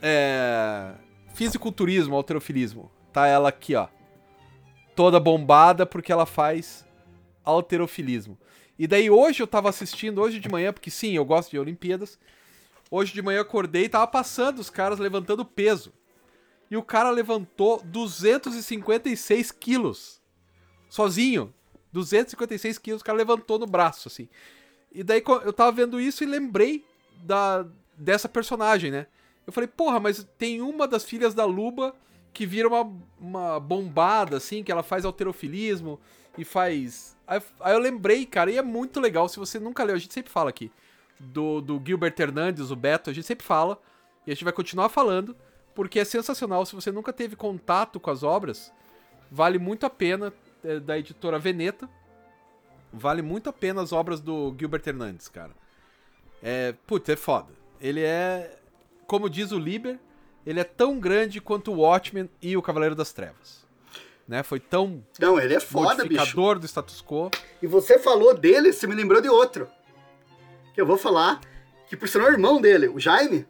É, fisiculturismo, alterofilismo. Tá ela aqui, ó. Toda bombada porque ela faz alterofilismo. E daí hoje eu tava assistindo, hoje de manhã, porque sim, eu gosto de Olimpíadas. Hoje de manhã acordei e tava passando os caras levantando peso. E o cara levantou 256 quilos. Sozinho. 256 quilos, o cara levantou no braço, assim. E daí eu tava vendo isso e lembrei da, dessa personagem, né? Eu falei, porra, mas tem uma das filhas da Luba que vira uma, uma bombada, assim, que ela faz alterofilismo e faz. Aí, aí eu lembrei, cara, e é muito legal. Se você nunca leu, a gente sempre fala aqui. Do, do Gilbert Hernandes, o Beto, a gente sempre fala. E a gente vai continuar falando, porque é sensacional. Se você nunca teve contato com as obras, vale muito a pena. É da editora Veneta. Vale muito a pena as obras do Gilbert Hernandes, cara. É. Putz, é foda. Ele é. Como diz o Liber, ele é tão grande quanto o Watchmen e o Cavaleiro das Trevas. Né? Foi tão não, ele é foda, bicho. modificador do status quo. E você falou dele, você me lembrou de outro. Que eu vou falar, que por sinal é o irmão dele, o Jaime.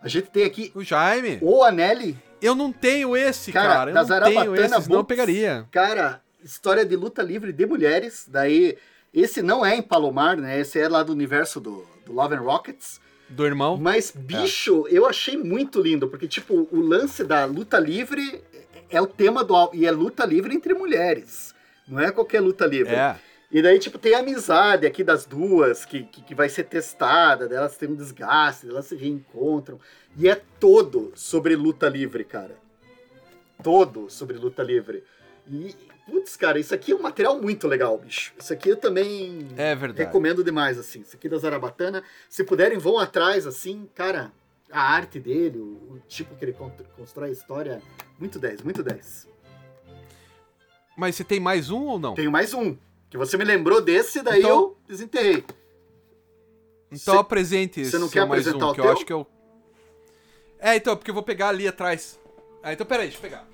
A gente tem aqui O Jaime. o Anelli. Eu não tenho esse, Cara, cara. Eu da não tenho Zarabatana esse, senão eu Books. pegaria. Cara, história de luta livre de mulheres. Daí, esse não é em Palomar, né? Esse é lá do universo do, do Love and Rockets. Do irmão. Mas, bicho, eu achei muito lindo, porque, tipo, o lance da luta livre é o tema do álbum. E é luta livre entre mulheres. Não é qualquer luta livre. É. E daí, tipo, tem a amizade aqui das duas, que, que, que vai ser testada, delas têm um desgaste, elas se reencontram. E é todo sobre luta livre, cara. Todo sobre luta livre. E, putz, cara, isso aqui é um material muito legal, bicho. Isso aqui eu também É recomendo demais, assim. Isso aqui da Zarabatana. Se puderem, vão atrás, assim, cara. A arte dele, o, o tipo que ele con- constrói a história, muito 10, muito 10. Mas você tem mais um ou não? Tenho mais um, que você me lembrou desse, daí Então- eu desenterrei. Então Cê- apresente esse cê não quer apresentar um, o que eu teu? acho que eu... É, então, porque eu vou pegar ali atrás. Ah, então peraí, deixa eu pegar.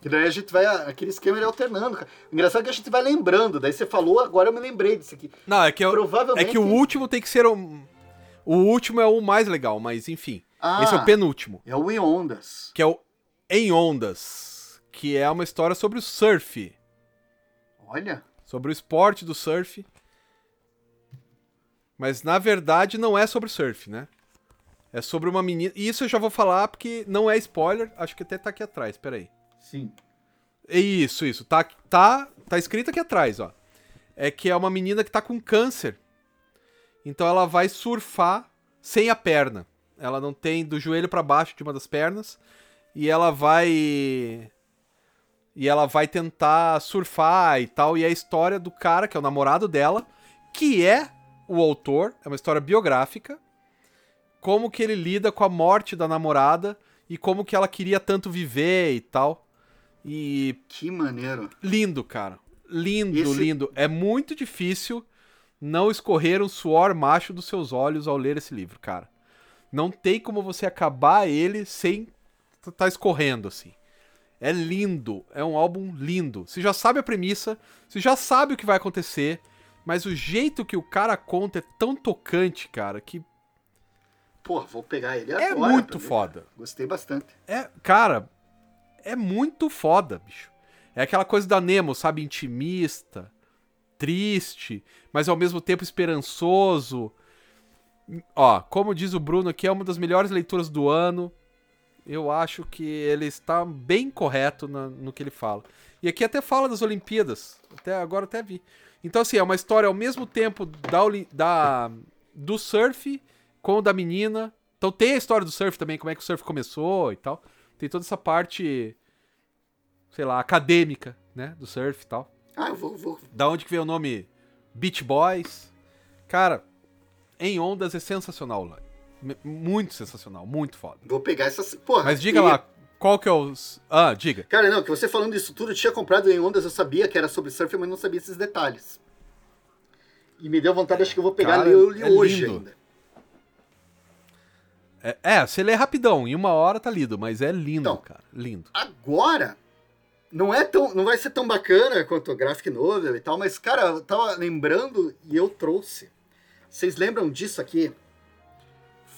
Que daí a gente vai, aquele esquema ele alternando, cara. O engraçado é que a gente vai lembrando, daí você falou, agora eu me lembrei disso aqui. Não, é que, eu, é Provavelmente... que o último tem que ser o... O último é o mais legal, mas enfim. Ah, Esse é o penúltimo, É o Em Ondas. que é o Em Ondas, que é uma história sobre o surf. Olha, sobre o esporte do surf. Mas na verdade não é sobre surf, né? É sobre uma menina. E isso eu já vou falar porque não é spoiler, acho que até tá aqui atrás, peraí. sim. Isso, isso. Tá, tá, tá escrito aqui atrás, ó. É que é uma menina que tá com câncer. Então ela vai surfar sem a perna. Ela não tem do joelho pra baixo de uma das pernas. E ela vai. E ela vai tentar surfar e tal. E é a história do cara, que é o namorado dela, que é o autor. É uma história biográfica. Como que ele lida com a morte da namorada e como que ela queria tanto viver e tal. E Que maneiro. lindo, cara. Lindo, Esse- lindo. É muito difícil não escorrer um suor macho dos seus olhos ao ler esse livro, cara. Não tem como você acabar ele sem tá escorrendo assim. É lindo, é um álbum lindo. Você já sabe a premissa, você já sabe o que vai acontecer, mas o jeito que o cara conta é tão tocante, cara, que pô, vou pegar ele É agora. muito pra ver. foda. Gostei bastante. É, cara, é muito foda, bicho. É aquela coisa da Nemo, sabe? Intimista, triste, mas ao mesmo tempo esperançoso. Ó, como diz o Bruno aqui, é uma das melhores leituras do ano. Eu acho que ele está bem correto na- no que ele fala. E aqui até fala das Olimpíadas. Até agora até vi. Então, assim, é uma história ao mesmo tempo da, da- do surf com o da menina. Então tem a história do surf também, como é que o surf começou e tal. Tem toda essa parte, sei lá, acadêmica, né, do surf e tal. Ah, eu vou, vou, Da onde que veio o nome Beach Boys. Cara, em ondas é sensacional lá. Muito sensacional, muito foda. vou pegar essas. Porra, Mas diga e- lá, qual que é os... Ah, diga. Cara, não, que você falando disso tudo, eu tinha comprado em ondas, eu sabia que era sobre surf, mas não sabia esses detalhes. E me deu vontade, acho que eu vou pegar Cara, e ler ele é hoje lindo. ainda. É, é, você lê rapidão, em uma hora tá lido, mas é lindo, Então. cara, lindo. Agora, não é tão, não vai ser tão bacana quanto o graphic novel e tal, mas cara, eu tava lembrando e eu trouxe. Vocês lembram disso aqui?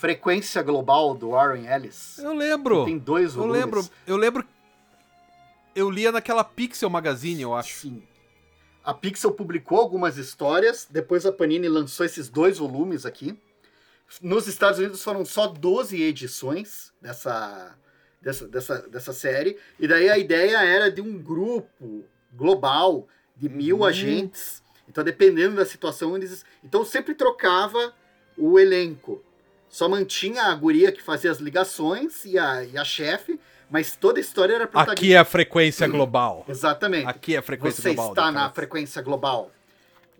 Frequência Global do Warren Ellis. Eu lembro, Tem dois eu volumes. lembro, eu lembro... Eu lia naquela Pixel Magazine, eu acho. Sim. A Pixel publicou algumas histórias, depois a Panini lançou esses dois volumes aqui. Nos Estados Unidos foram só 12 edições dessa, dessa, dessa, dessa série. E daí a ideia era de um grupo global de mil Uhum. agentes. Então, dependendo da situação, eles. Então sempre trocava o elenco. Só mantinha a guria que fazia as ligações e a, e a chefe, mas toda a história era protagonista. Aqui é a frequência global. Exatamente. Aqui é a frequência Você global. está da na frequência global.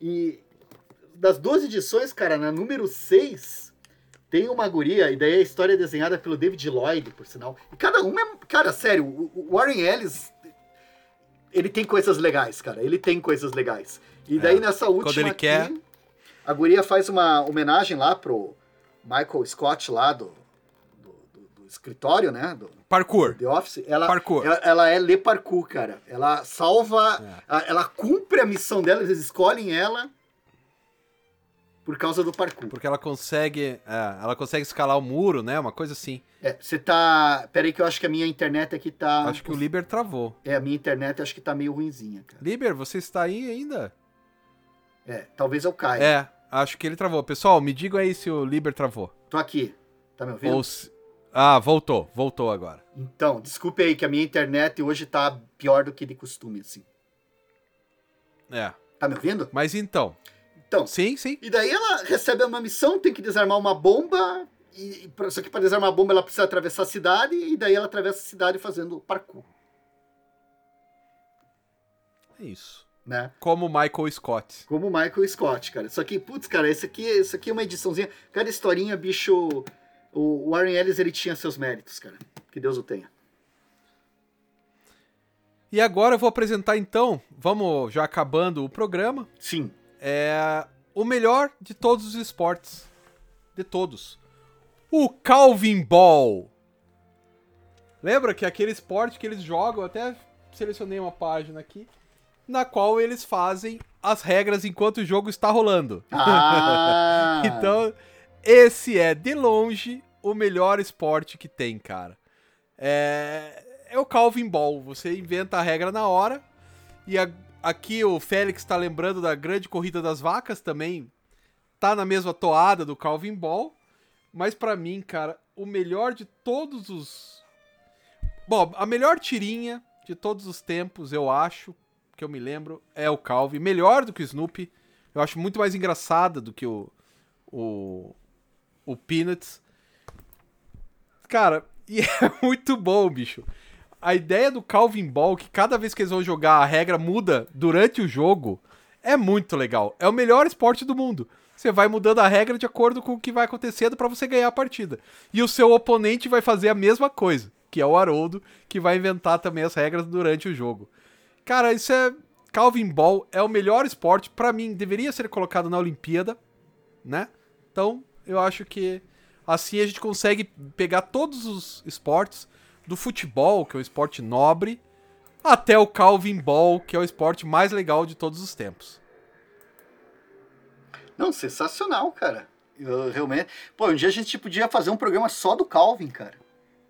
E das duas edições, cara, na número 6, tem uma guria, e daí a história é desenhada pelo David Lloyd, por sinal. E cada uma é. Cara, sério, o Warren Ellis. Ele tem coisas legais, cara. Ele tem coisas legais. E daí É, nessa última. ele aqui, quer. A guria faz uma homenagem lá pro Michael Scott, lá do, do, do- do escritório, né? Do, Parkour. The Office, ela, Parkour. ela, ela é Le Parkour, cara. Ela salva, É. a- ela cumpre a missão dela, eles escolhem ela por causa do parkour. Porque ela consegue. é, ela consegue escalar o muro, né? Uma coisa assim. É, você tá. Pera aí que eu acho que a minha internet aqui tá. Acho que o Liber travou. É, a minha internet acho que tá meio ruinzinha, cara. Liber, você está aí ainda? É, talvez eu caia. É, acho que ele travou. Pessoal, me digam aí se o Liber travou. Tô aqui. Tá me ouvindo? Ou se... Ah, voltou. Voltou agora. Então, desculpe aí que a minha internet hoje tá pior do que de costume, assim. É. Tá me ouvindo? Mas então. Então, Sim, sim. E daí ela recebe uma missão, tem que desarmar uma bomba. E, só que para desarmar a bomba ela precisa atravessar a cidade. E daí ela atravessa a cidade fazendo parkour, É isso. Né? Como Michael Scott. Como o Michael Scott, cara. Só que, putz, cara, esse aqui, esse aqui é uma ediçãozinha. Cada historinha, bicho. O Warren Ellis ele tinha seus méritos, cara. Que Deus o tenha. E agora eu vou apresentar então, vamos já acabando o programa, Sim. é o melhor de todos os esportes. De todos. O Calvin Ball. Lembra que é aquele esporte que eles jogam, até selecionei uma página aqui, na qual eles fazem as regras enquanto o jogo está rolando. Ah! Então, esse é, de longe, o melhor esporte que tem, cara. É, é o Calvin Ball. Você inventa a regra na hora. E a- aqui o Félix tá lembrando da grande corrida das vacas também. Tá na mesma toada do Calvin Ball. Mas pra mim, cara, o melhor de todos os. Bom, a melhor tirinha de todos os tempos, eu acho, que eu me lembro, é o Calvin. Melhor do que o Snoopy. Eu acho muito mais engraçada do que o, o, o Peanuts. Cara, e é muito bom, bicho. A ideia do Calvin Ball, que cada vez que eles vão jogar a regra muda durante o jogo, é muito legal. É o melhor esporte do mundo. Você vai mudando a regra de acordo com o que vai acontecendo pra você ganhar a partida. E o seu oponente vai fazer a mesma coisa, que é o Haroldo, que vai inventar também as regras durante o jogo. Cara, isso é. Calvin Ball é o melhor esporte, pra mim, deveria ser colocado na Olimpíada, né? Então, eu acho que assim a gente consegue pegar todos os esportes, do futebol, que é um esporte nobre, até o Calvin Ball, que é o esporte mais legal de todos os tempos. Não, sensacional, cara. Eu realmente. Pô, um dia a gente podia fazer um programa só do Calvin, cara.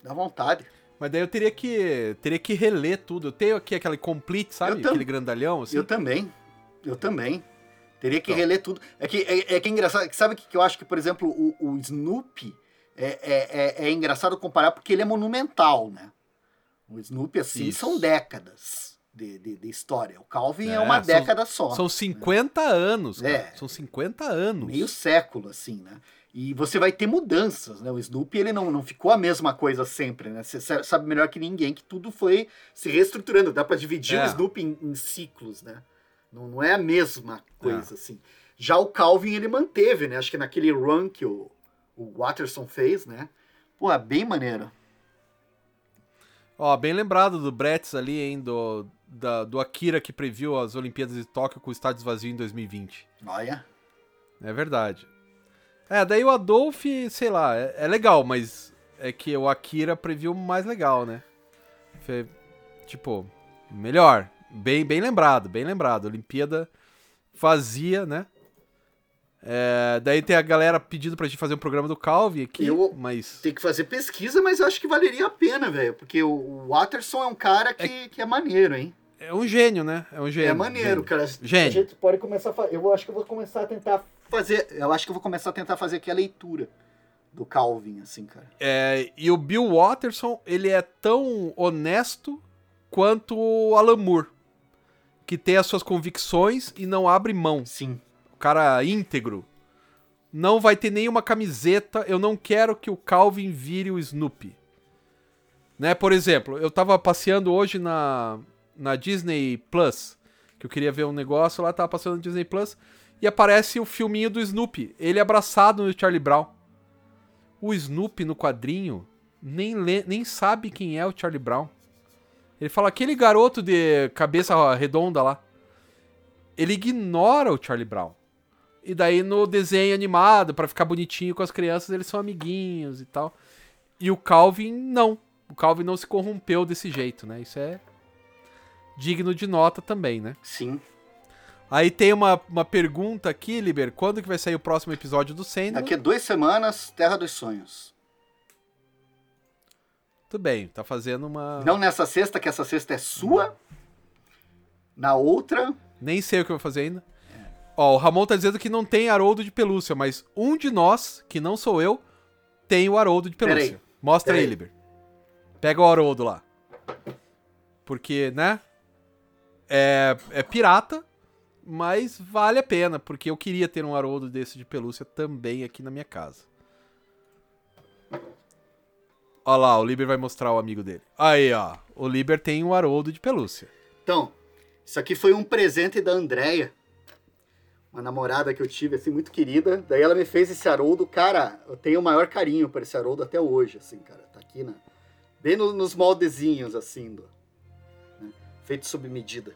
Dá vontade. Mas daí eu teria que teria que reler tudo. Eu tenho aqui aquele complete, sabe? Aquele grandalhão, assim. Eu também. Eu também. Teria que então. reler tudo. É que é, é que é engraçado. Sabe o que, que eu acho que, por exemplo, o, o Snoopy é, é, é, é, engraçado comparar porque ele é monumental, né? O Snoopy, assim, Isso. são décadas de, de, de, história. O Calvin é, é uma são, década só. São 50 né? anos, cara. É. São 50 anos. Meio século, assim, né? E você vai ter mudanças, né? O Snoopy, ele não, não ficou a mesma coisa sempre, né? Você sabe melhor que ninguém que tudo foi se reestruturando. Dá para dividir é. o Snoopy em, em, ciclos, né? Não, não é a mesma coisa, é. assim. Já o Calvin, ele manteve, né? Acho que naquele run que o, o Watterson fez, né? Pô, é bem maneiro. Ó, bem lembrado do Bretz ali, hein? Do, da, do Akira que previu as Olimpíadas de Tóquio com estádios vazios em 2020. Olha. É verdade. É, daí o Adolf, sei lá, é, é, legal, mas é que o Akira previu mais legal, né? Foi, tipo, melhor. Bem, bem lembrado, bem lembrado. Olimpíada fazia, né? É, daí tem a galera pedindo pra gente fazer um programa do Calvi aqui, eu mas... Tem que fazer pesquisa, mas eu acho que valeria a pena, velho. Porque o Watterson é um cara que é, que é maneiro, hein? É um gênio, né? É um gênio. É maneiro, gênio. cara. Gênio. A gente pode começar a fazer. Eu acho que eu vou começar a tentar fazer. Eu acho que eu vou começar a tentar fazer aqui a leitura do Calvin, assim, cara. É, e o Bill Watterson, ele é tão honesto quanto o Alan Moore, que tem as suas convicções e não abre mão. Sim. O cara íntegro. Não vai ter nenhuma camiseta. Eu não quero que o Calvin vire o Snoopy. Né? Por exemplo, eu tava passeando hoje na, na Disney Plus, que eu queria ver um negócio lá, tava passando no Disney Plus e aparece o filminho do Snoopy, ele abraçado no Charlie Brown. O Snoopy no quadrinho nem, lê, nem sabe quem é o Charlie Brown. Ele fala aquele garoto de cabeça redonda lá. Ele ignora o Charlie Brown. E daí no desenho animado, para ficar bonitinho com as crianças, eles são amiguinhos e tal. E o Calvin não. O Calvin não se corrompeu desse jeito, né? Isso é digno de nota também, né? Sim. Aí tem uma, uma pergunta aqui, Liber. Quando que vai sair o próximo episódio do Sandman? Daqui a duas semanas, Terra dos Sonhos. Tudo bem, tá fazendo uma... Não nessa sexta, que essa sexta é sua. Na outra... Nem sei o que eu vou fazer ainda. É. Ó, o Ramon tá dizendo que não tem Haroldo de pelúcia, mas um de nós, que não sou eu, tem o Haroldo de pelúcia. Pera aí. Mostra Pera aí, Liber. Pega o Haroldo lá. Porque, né? É, é pirata, mas vale a pena, porque eu queria ter um Haroldo desse de pelúcia também aqui na minha casa. Olha lá, o Liber vai mostrar o amigo dele. Aí, ó. O Liber tem um Haroldo de pelúcia. Então, isso aqui foi um presente da Andrea, uma namorada que eu tive, assim, muito querida. Daí ela me fez esse Haroldo. Cara, eu tenho o maior carinho por esse Haroldo até hoje, assim, cara. Tá aqui, né? Bem no, nos moldezinhos, assim, do, né? feito sob medida.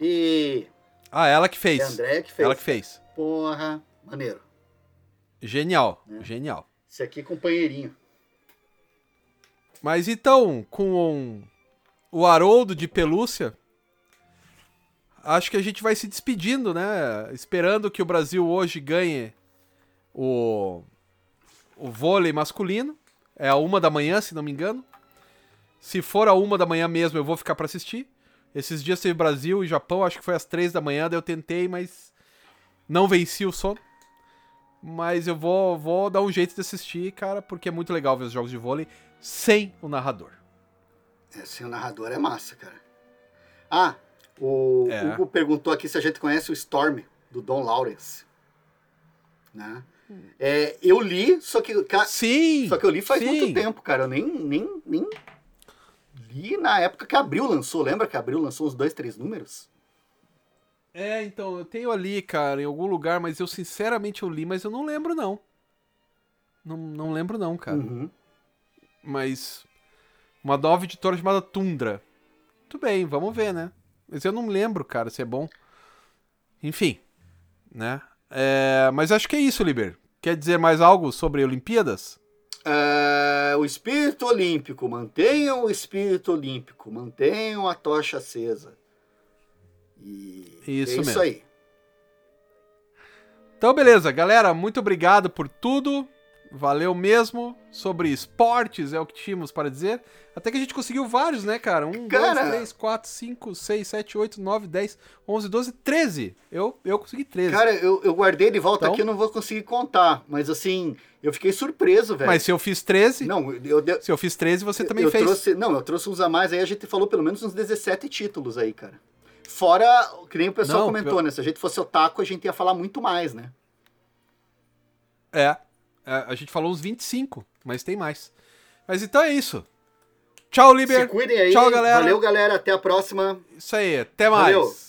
E ah, ela que fez. É a Andréia que fez. Ela que fez. Porra, maneiro. Genial, é. genial. Esse aqui, companheirinho. Mas então, com o Haroldo de pelúcia, acho que a gente vai se despedindo, né? Esperando que o Brasil hoje ganhe o, o vôlei masculino. É a uma da manhã, se não me engano. Se for a uma da manhã mesmo, eu vou ficar para assistir. Esses dias teve Brasil e Japão, acho que foi às três da manhã, daí eu tentei, mas não venci o sono. Mas eu vou, vou dar um jeito de assistir, cara, porque é muito legal ver os jogos de vôlei sem o narrador. É, sem o narrador é massa, cara. Ah, o é. Hugo perguntou aqui se a gente conhece o Storm, do Don Lawrence. Né? É, eu li, só que. Sim! Só que eu li faz sim. muito tempo, cara. Eu nem, nem, nem li na época que Abril lançou. Lembra que Abril lançou os dois, três números? É, então, eu tenho ali, cara, em algum lugar, mas eu sinceramente eu li, mas eu não lembro, não. Não, não lembro, não, cara. Uhum. Mas. Uma nova editora chamada Tundra. Tudo bem, vamos ver, né? Mas eu não lembro, cara, se é bom. Enfim, né? É, mas acho que é isso, Liber. Quer dizer mais algo sobre Olimpíadas? É, o espírito olímpico, mantenham o espírito olímpico, mantenham a tocha acesa. E isso, é isso aí. Então, beleza, galera, muito obrigado por tudo. Valeu mesmo. Sobre esportes é o que tínhamos para dizer. Até que a gente conseguiu vários, né, cara? 1, 2, Cara. 3, 4, 5, 6, 7, 8, 9, 10, 11, 12, 13. Eu, eu consegui 13. Cara, eu, eu guardei de volta Então? aqui, eu não vou conseguir contar. Mas assim, eu fiquei surpreso, velho. Mas se eu fiz 13, Não, eu, eu, se eu fiz 13, você também eu fez. trouxe. Não, eu trouxe uns a mais aí, a gente falou pelo menos uns 17 títulos aí, cara. Fora, que nem o pessoal Não, comentou, né? Se a gente fosse otaku, a gente ia falar muito mais, né? É, é, a gente falou uns 25, mas tem mais. Mas então é isso. Tchau, Se Liber. cuidem aí. Tchau, galera. Valeu, galera. Até a próxima. Isso aí, até mais. Valeu.